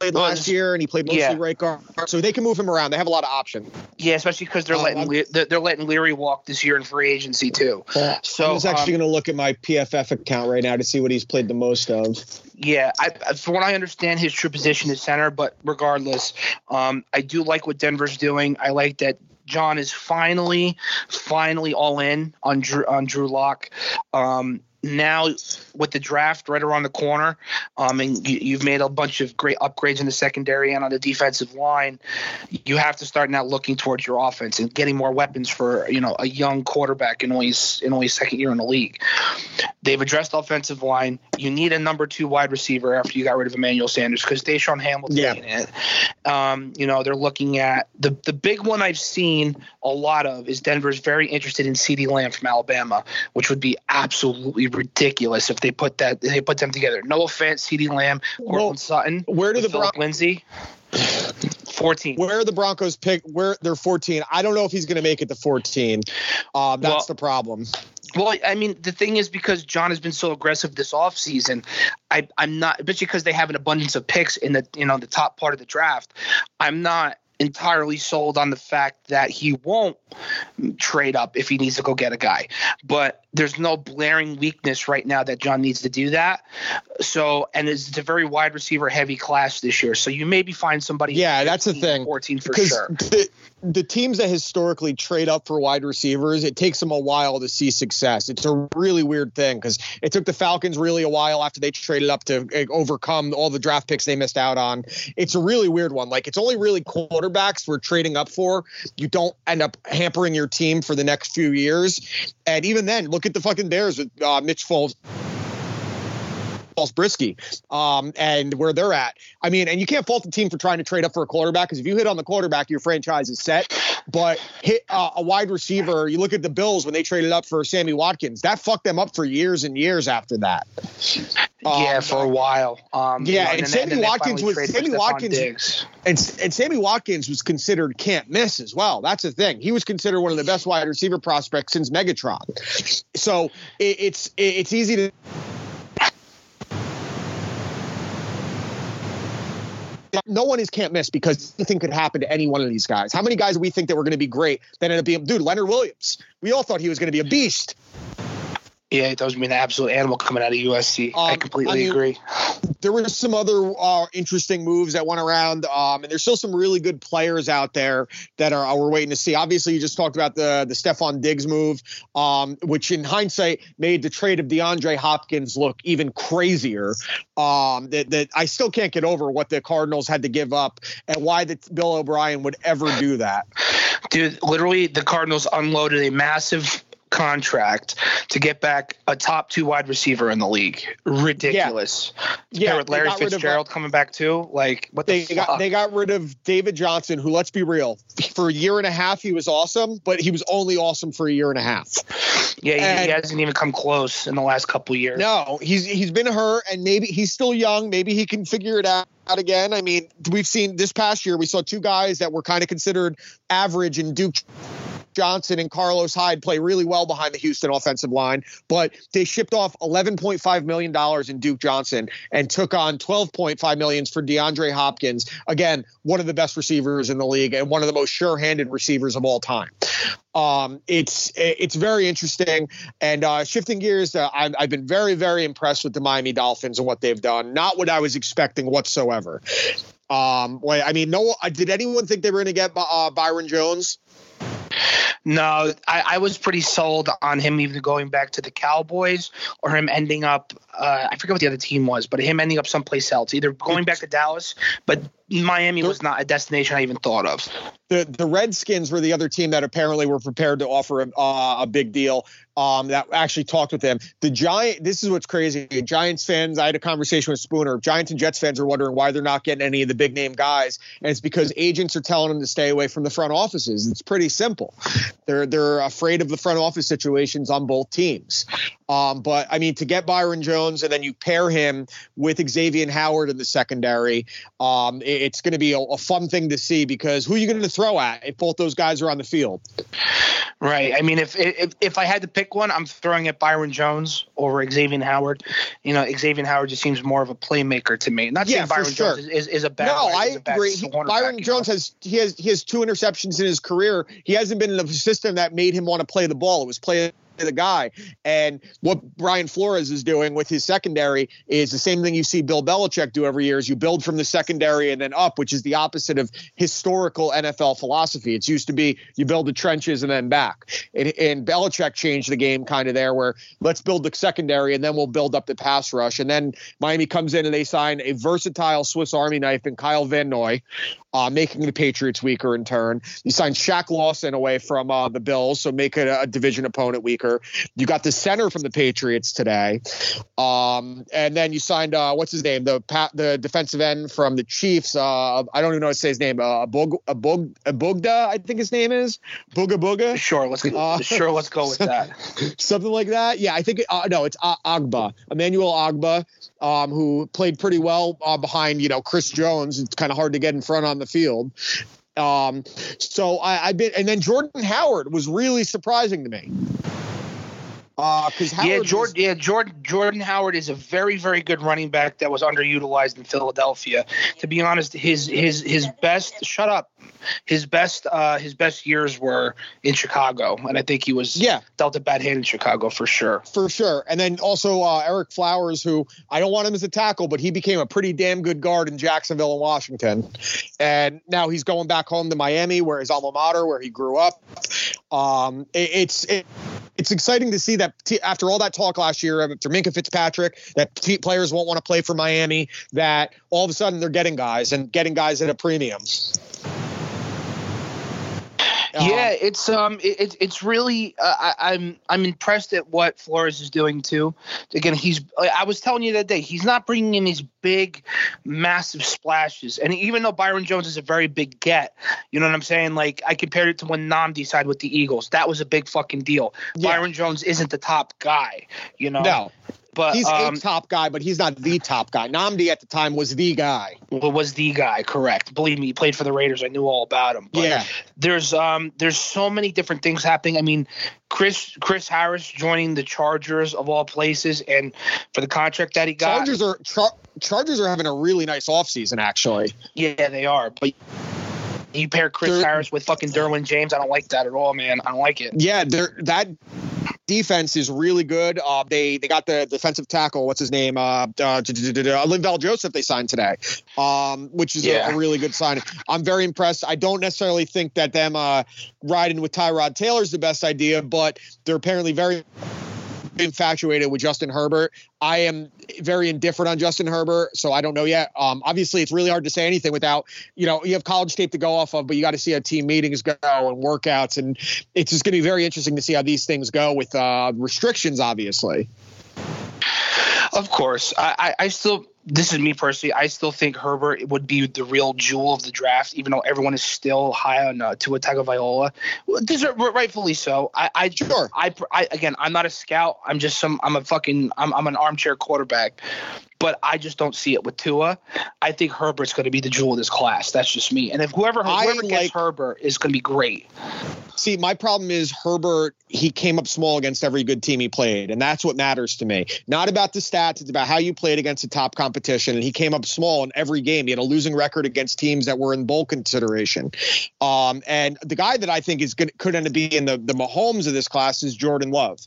[SPEAKER 5] played
[SPEAKER 7] Well,
[SPEAKER 5] last year, and he played mostly
[SPEAKER 7] yeah.
[SPEAKER 5] right guard. So they can move him around. They have a lot of options.
[SPEAKER 7] Yeah, especially because they're
[SPEAKER 5] Um,
[SPEAKER 7] letting Le- they're, they're letting Leary walk this year in free agency too. So
[SPEAKER 5] I was actually
[SPEAKER 7] um,
[SPEAKER 5] going to look at my PFF account right now to see what he's played the most of.
[SPEAKER 7] Yeah, I, from what I understand, his true position is center. But regardless, um, I do like what Denver's doing. I like that John is finally, finally all in on Drew on Drew Lock. Um, now with the draft right around the corner, um, and you, you've made a bunch of great upgrades in the secondary and on the defensive line. You have to start now looking towards your offense and getting more weapons for you know a young quarterback in only his, in only second year in the league. They've addressed offensive line. You need a number two wide receiver after you got rid of Emmanuel Sanders because DaeSean Hamilton.
[SPEAKER 5] Yeah.
[SPEAKER 7] Um, you know they're looking at the the big one I've seen a lot of is Denver's very interested in CeeDee Lamb from Alabama, which would be absolutely ridiculous if they put that if they put them together. No offense, CeeDee Lamb, Courtland
[SPEAKER 5] Well,
[SPEAKER 7] Sutton,
[SPEAKER 5] where do the
[SPEAKER 7] Philip
[SPEAKER 5] Bron-
[SPEAKER 7] Lindsay. Fourteen.
[SPEAKER 5] Where are the Broncos pick? Where they're 14. I don't know if he's going to make it to 14. Um, that's
[SPEAKER 7] Well-
[SPEAKER 5] the problem.
[SPEAKER 7] Well, I mean, the thing is because John has been so aggressive this offseason, I I'm not but because they have an abundance of picks in the you know the top part of the draft, I'm not entirely sold on the fact that he won't trade up if he needs to go get a guy. But there's no blaring weakness right now that John needs to do that. So, and it's, a very wide receiver heavy class this year. So you maybe find somebody.
[SPEAKER 5] Yeah, that's the thing.
[SPEAKER 7] 14 for
[SPEAKER 5] because
[SPEAKER 7] sure.
[SPEAKER 5] the, the teams that historically trade up for wide receivers, it takes them a while to see success. It's a really weird thing because it took the Falcons really a while after they traded up to uh, overcome all the draft picks they missed out on. It's a really weird one. Like it's only really quarterbacks we're trading up for. You don't end up hampering your team for the next few years. And even then, look at the fucking Bears with uh, Mitch Foles. False Brisky, um, and where they're at. I mean, and you can't fault the team for trying to trade up for a quarterback because if you hit on the quarterback, your franchise is set. But hit uh, a wide receiver, you look at the Bills when they traded up for Sammy Watkins, that fucked them up for years and years after that.
[SPEAKER 7] yeah,
[SPEAKER 5] Um,
[SPEAKER 7] for a while. Um,
[SPEAKER 5] yeah,
[SPEAKER 7] you
[SPEAKER 5] and Sammy
[SPEAKER 7] they
[SPEAKER 5] Watkins was- Sammy Watkins- And, and Sammy Watkins was considered can't miss as well. That's the thing. He was considered one of the best wide receiver prospects since Megatron. So it, it's it, it's easy to. No one is can't miss because anything could happen to any one of these guys. How many guys we think that were going to be great that ended up being, dude, Leonard Williams? We all thought he was going to be a beast.
[SPEAKER 7] Yeah, he throws me an absolute animal coming out of USC. I
[SPEAKER 5] Um,
[SPEAKER 7] completely
[SPEAKER 5] I mean,
[SPEAKER 7] agree.
[SPEAKER 5] there were some other uh, interesting moves that went around, um, and there's still some really good players out there that are, are we're waiting to see. Obviously, you just talked about the the Stefon Diggs move, um, which in hindsight made the trade of DeAndre Hopkins look even crazier. Um, that, that I still can't get over what the Cardinals had to give up and why the Bill O'Brien would ever do that.
[SPEAKER 7] Dude, literally, the Cardinals unloaded a massive contract to get back a top two wide receiver in the league. Ridiculous. Yeah, yeah
[SPEAKER 5] with
[SPEAKER 7] Larry
[SPEAKER 5] rid of,
[SPEAKER 7] Fitzgerald coming back too. Like, what the
[SPEAKER 5] they
[SPEAKER 7] fuck?
[SPEAKER 5] got they got rid of David Johnson, who let's be real, for a year and a half he was awesome, but he was only awesome for a year and a half.
[SPEAKER 7] yeah, he, he hasn't even come close in the last couple years.
[SPEAKER 5] No, he's he's been hurt, and maybe he's still young. Maybe he can figure it out again. I mean, we've seen this past year we saw two guys that were kind of considered average, and Duke Johnson and Carlos Hyde play really well behind the Houston offensive line, but they shipped off 11.5 million dollars in Duke Johnson and took on 12.5 millions for DeAndre Hopkins. Again, one of the best receivers in the league and one of the most sure-handed receivers of all time. Um, it's it's very interesting. And uh, shifting gears, uh, I've, I've been very very impressed with the Miami Dolphins and what they've done. Not what I was expecting whatsoever. Um, I mean, no. Did anyone think they were going to get uh, Byron Jones?
[SPEAKER 7] No, I, I was pretty sold on him even going back to the Cowboys or him ending up. Uh, I forget what the other team was, but him ending up someplace else, either going back to Dallas, but Miami was not a destination I even thought of.
[SPEAKER 5] the the Redskins were the other team that apparently were prepared to offer a, uh, a big deal. Um, that actually talked with them. The Giant. This is what's crazy. Giants fans. I had a conversation with Spooner. Giants and Jets fans are wondering why they're not getting any of the big name guys, and it's because agents are telling them to stay away from the front offices. It's pretty simple. They're they're afraid of the front office situations on both teams. Um, but I mean, to get Byron Jones and then you pair him with Xavier Howard in the secondary, um, it- it's going to be a, a fun thing to see because who are you going to throw at if both those guys are on the field?
[SPEAKER 7] Right. I mean, if if if I had to pick one, I'm throwing at Byron Jones over Xavier Howard. You know, Xavier Howard just seems more of a playmaker to me. Not saying Byron
[SPEAKER 5] sure.
[SPEAKER 7] Jones is, is, is a bad.
[SPEAKER 5] no, I agree. He- Byron Jones
[SPEAKER 7] know?
[SPEAKER 5] has he has he has two interceptions in his career. He hasn't been in a system that made him want to play the ball. It was play the guy. And what Brian Flores is doing with his secondary is the same thing you see Bill Belichick do every year is you build from the secondary and then up, which is the opposite of historical NFL philosophy. It's used to be you build the trenches and then back. And, and Belichick changed the game kind of there where let's build the secondary and then we'll build up the pass rush. And then Miami comes in and they sign a versatile Swiss Army knife in Kyle Van Noy, uh, making the Patriots weaker in turn. You signed Shaq Lawson away from uh, the Bills, so make it a, a division opponent weaker. You got the center from the Patriots today, um, and then you signed uh, what's his name, the the defensive end from the Chiefs. Uh, I don't even know how to say his name. Uh, Abug Abug Abugda, I think his name is Booga Booga,
[SPEAKER 7] Sure, let's go.
[SPEAKER 5] Uh,
[SPEAKER 7] sure, let's go with that. <laughs>
[SPEAKER 5] something like that. Yeah, I think uh, no, it's uh, Ogbah, Emmanuel Ogbah, um, who played pretty well uh, behind you know Chris Jones. It's kind of hard to get in front on the field. Um, so I, I've been, and then Jordan Howard was really surprising to me. Uh.
[SPEAKER 7] Yeah,
[SPEAKER 5] was-
[SPEAKER 7] Jordan. Yeah, Jordan. Jordan Howard is a very, very good running back that was underutilized in Philadelphia. To be honest, his his his best. Shut up. His best uh, his best years were in Chicago, and I think he was
[SPEAKER 5] Yeah.
[SPEAKER 7] dealt a bad hand in Chicago for sure.
[SPEAKER 5] for sure. And then also uh, Ereck Flowers, who I don't want him as a tackle, but he became a pretty damn good guard in Jacksonville and Washington. And now he's going back home to Miami, where his alma mater, where he grew up. Um, it- it's it, it's exciting to see that t- after all that talk last year after Minkah Fitzpatrick, that t- players won't want to play for Miami. That all of a sudden they're getting guys and getting guys at a premium. Um,
[SPEAKER 7] yeah, it's um, it, it, it's really uh, I, I'm I'm impressed at what Flores is doing too. Again, he's I was telling you that day he's not bringing in these big, massive splashes. And even though Byron Jones is a very big get, you know what I'm saying? Like I compared it to when Nnamdi signed with the Eagles. That was a big fucking deal.
[SPEAKER 5] Yeah.
[SPEAKER 7] Byron Jones isn't the top guy, you know.
[SPEAKER 5] No,
[SPEAKER 7] but
[SPEAKER 5] he's
[SPEAKER 7] um,
[SPEAKER 5] a top guy, but he's not the top guy. Nnamdi at the time was the guy.
[SPEAKER 7] was the guy correct? Believe me, he played for the Raiders. I knew all about him. But
[SPEAKER 5] Yeah.
[SPEAKER 7] there's um there's so many different things happening. I mean, Chris Chris Harris joining the Chargers of all places, and for the contract that he got,
[SPEAKER 5] Chargers are Char- Chargers are having a really nice offseason, actually.
[SPEAKER 7] yeah, they are. But you pair Chris
[SPEAKER 5] They're-
[SPEAKER 7] Harris with fucking Derwin James, I don't like that at all, man. I don't like it.
[SPEAKER 5] Yeah, they're, that defense is really good. Uh, they they got the defensive tackle. What's his name? Uh, uh, Linval Joseph. They signed today, um, which is a- a, really good sign. I'm very impressed. I don't necessarily think that them uh, riding with Tyrod Taylor is the best idea, but they're apparently very infatuated with Justin Herbert. I am very indifferent on Justin Herbert, so I don't know yet. Um, obviously, it's really hard to say anything without, you know, you have college tape to go off of, but you got to see how team meetings go and workouts, and it's just going to be very interesting to see how these things go with uh, restrictions, obviously.
[SPEAKER 7] Of course, I, I, I still. This is me personally. I still think Herbert would be the real jewel of the draft, even though everyone is still high on uh, Tua Tagovailoa. Deserve, rightfully so. I, I,
[SPEAKER 5] Sure.
[SPEAKER 7] I, I, again, I'm not a scout. I'm just some. I'm a fucking. I'm, I'm an armchair quarterback, but I just don't see it with Tua. I think Herbert's going to be the jewel of this class. That's just me. And if whoever
[SPEAKER 5] I
[SPEAKER 7] whoever gets
[SPEAKER 5] like-
[SPEAKER 7] Herbert is going to be great.
[SPEAKER 5] See, my problem is Herbert, he came up small against every good team he played, and that's what matters to me. Not about the stats, it's about how you played against the top competition. And he came up small in every game. He had a losing record against teams that were in bowl consideration. Um, and the guy that I think is good could end up being the, the Mahomes of this class is Jordan Love.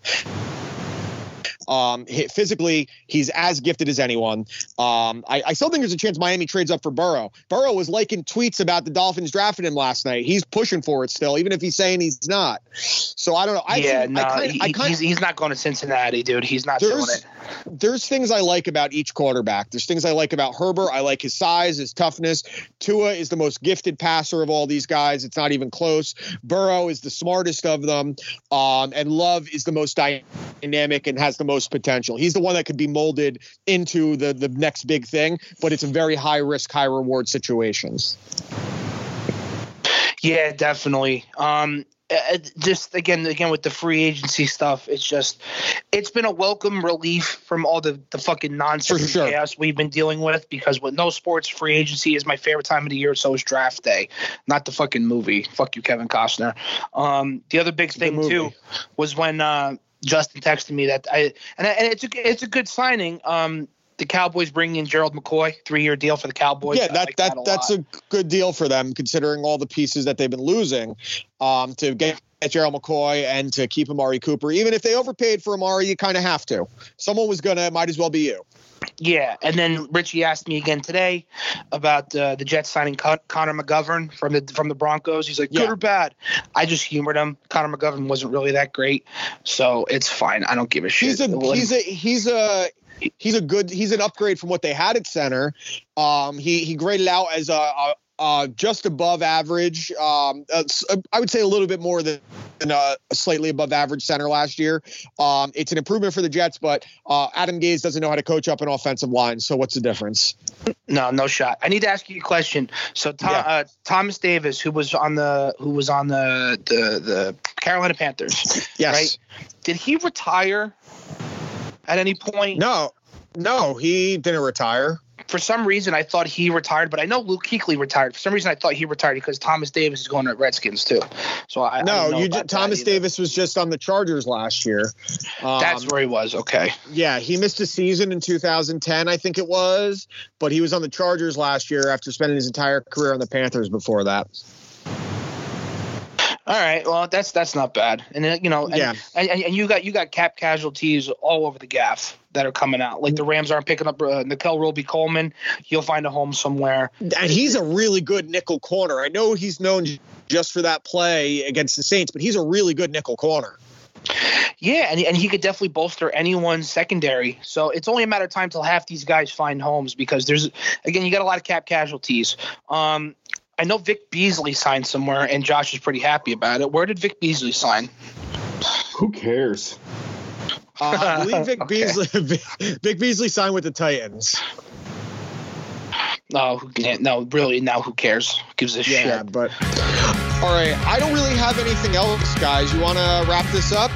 [SPEAKER 5] Um, he- physically, he's as gifted as anyone. Um, I, I still think there's a chance Miami trades up for Burrow. Burrow was liking tweets about the Dolphins drafting him last night. He's pushing for it still, even if he's saying he's not. So I don't know. I
[SPEAKER 7] yeah,
[SPEAKER 5] think-
[SPEAKER 7] no,
[SPEAKER 5] I kinda,
[SPEAKER 7] he-
[SPEAKER 5] I kinda,
[SPEAKER 7] he's, he's not going to Cincinnati, dude. He's not doing it.
[SPEAKER 5] there's things I like about each quarterback. There's things I like about Herbert. I like his size, his toughness. Tua is the most gifted passer of all these guys. It's not even close. Burrow is the smartest of them, um, and Love is the most dynamic and has the most potential. He's the one that could be molded into the the next big thing, but it's a very high risk, high reward situations.
[SPEAKER 7] Yeah, definitely. Um, uh, just again, again with the free agency stuff, it's just it's been a welcome relief from all the the fucking nonsense
[SPEAKER 5] sure.
[SPEAKER 7] chaos we've been dealing with. Because with no sports, free agency is my favorite time of the year. So is draft day, not the fucking movie. Fuck you, Kevin Costner. Um, the other big thing too was when uh, Justin texted me that I and, I, and it's a it's a good signing. Um, the Cowboys bringing in Gerald McCoy, three year deal for the Cowboys.
[SPEAKER 5] yeah, that
[SPEAKER 7] like
[SPEAKER 5] that
[SPEAKER 7] a
[SPEAKER 5] that's
[SPEAKER 7] lot.
[SPEAKER 5] a good deal for them considering all the pieces that they've been losing. Um, to get Gerald McCoy and to keep Amari Cooper, even if they overpaid for Amari, you kind of have to. Someone was gonna, might as well be you.
[SPEAKER 7] Yeah, and then Richie asked me again today about uh, the Jets signing Con- Connor McGovern from the from the Broncos. He's like, good
[SPEAKER 5] Yeah.
[SPEAKER 7] or bad? I just humored him. Connor McGovern wasn't really that great, so it's fine. I don't give a shit.
[SPEAKER 5] He's a he's a he's a he's a good he's an upgrade from what they had at center. Um, he he graded out as a, a, a just above average. Um, uh, s- I would say a little bit more than. than a slightly above average center last year. Um, it's an improvement for the Jets, but uh, Adam Gase doesn't know how to coach up an offensive line. So what's the difference?
[SPEAKER 7] no, no shot. I need to ask you a question. So Tom,
[SPEAKER 5] Yeah.
[SPEAKER 7] uh, Thomas Davis, who was on the who was on the the, the Carolina Panthers,
[SPEAKER 5] Yes.
[SPEAKER 7] right? Did he retire at any point?
[SPEAKER 5] No, no, he didn't retire.
[SPEAKER 7] For some reason I thought he retired, but I know Luke Kuechly retired. For some reason I thought he retired because Thomas Davis is going to Redskins too. So I I
[SPEAKER 5] No,
[SPEAKER 7] know
[SPEAKER 5] you Thomas. Davis was just on the Chargers last year. Um,
[SPEAKER 7] That's where he was. Okay.
[SPEAKER 5] Yeah, he missed a season in 2010, I think it was, but he was on the Chargers last year after spending his entire career on the Panthers before that.
[SPEAKER 7] All right, well that's that's not bad, and then, you know, and,
[SPEAKER 5] Yeah.
[SPEAKER 7] and, and you got you got cap casualties all over the gaff that are coming out. Like the Rams aren't picking up uh, Nickel Roby Coleman. He'll find a home somewhere.
[SPEAKER 5] and he's a really good nickel corner. I know he's known just for that play against the Saints, but he's a really good nickel corner.
[SPEAKER 7] Yeah, and, and he could definitely bolster anyone's secondary. So it's only a matter of time till half these guys find homes because there's again you got a lot of cap casualties. Um, I know Vic Beasley signed somewhere, and Josh is pretty happy about it. Where did Vic Beasley sign?
[SPEAKER 6] Who cares?
[SPEAKER 5] Uh, I believe Vic <laughs>
[SPEAKER 7] Okay.
[SPEAKER 5] Beasley <laughs> Vic Beasley signed with the Titans.
[SPEAKER 7] No, who no, really. Now who cares? Who gives a
[SPEAKER 5] Yeah,
[SPEAKER 7] shit?
[SPEAKER 5] but all right. I don't really have anything else, guys. You want to wrap this up?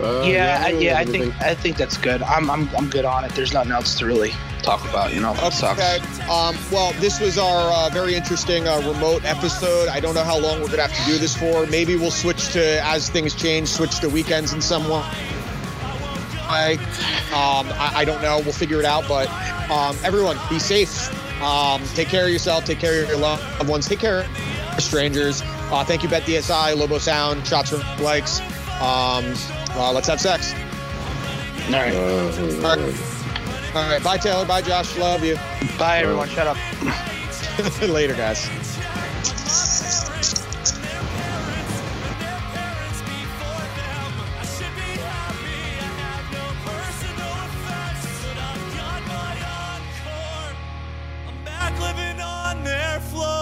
[SPEAKER 6] Uh,
[SPEAKER 7] yeah, I, yeah, I think I think that's good. I'm I'm I'm good on it. There's nothing else to really talk about. You know, it sucks.
[SPEAKER 5] Okay. Um, well, this was our uh, very interesting uh, remote episode. I don't know how long we're gonna have to do this for. Maybe we'll switch to as things change, switch to weekends in some way. Um, I, I don't know. We'll figure it out. But um, everyone, be safe. Um, take care of yourself. Take care of your loved ones. Take care of strangers. Uh, thank you, Bet DSI, Lobo Sound, Shots for Likes. Um, uh, let's have sex.
[SPEAKER 7] All right.
[SPEAKER 5] All right. All right. Bye, Taylor. Bye, Josh. Love you.
[SPEAKER 7] Bye, everyone. Shut up. <laughs>
[SPEAKER 5] Later, guys. their.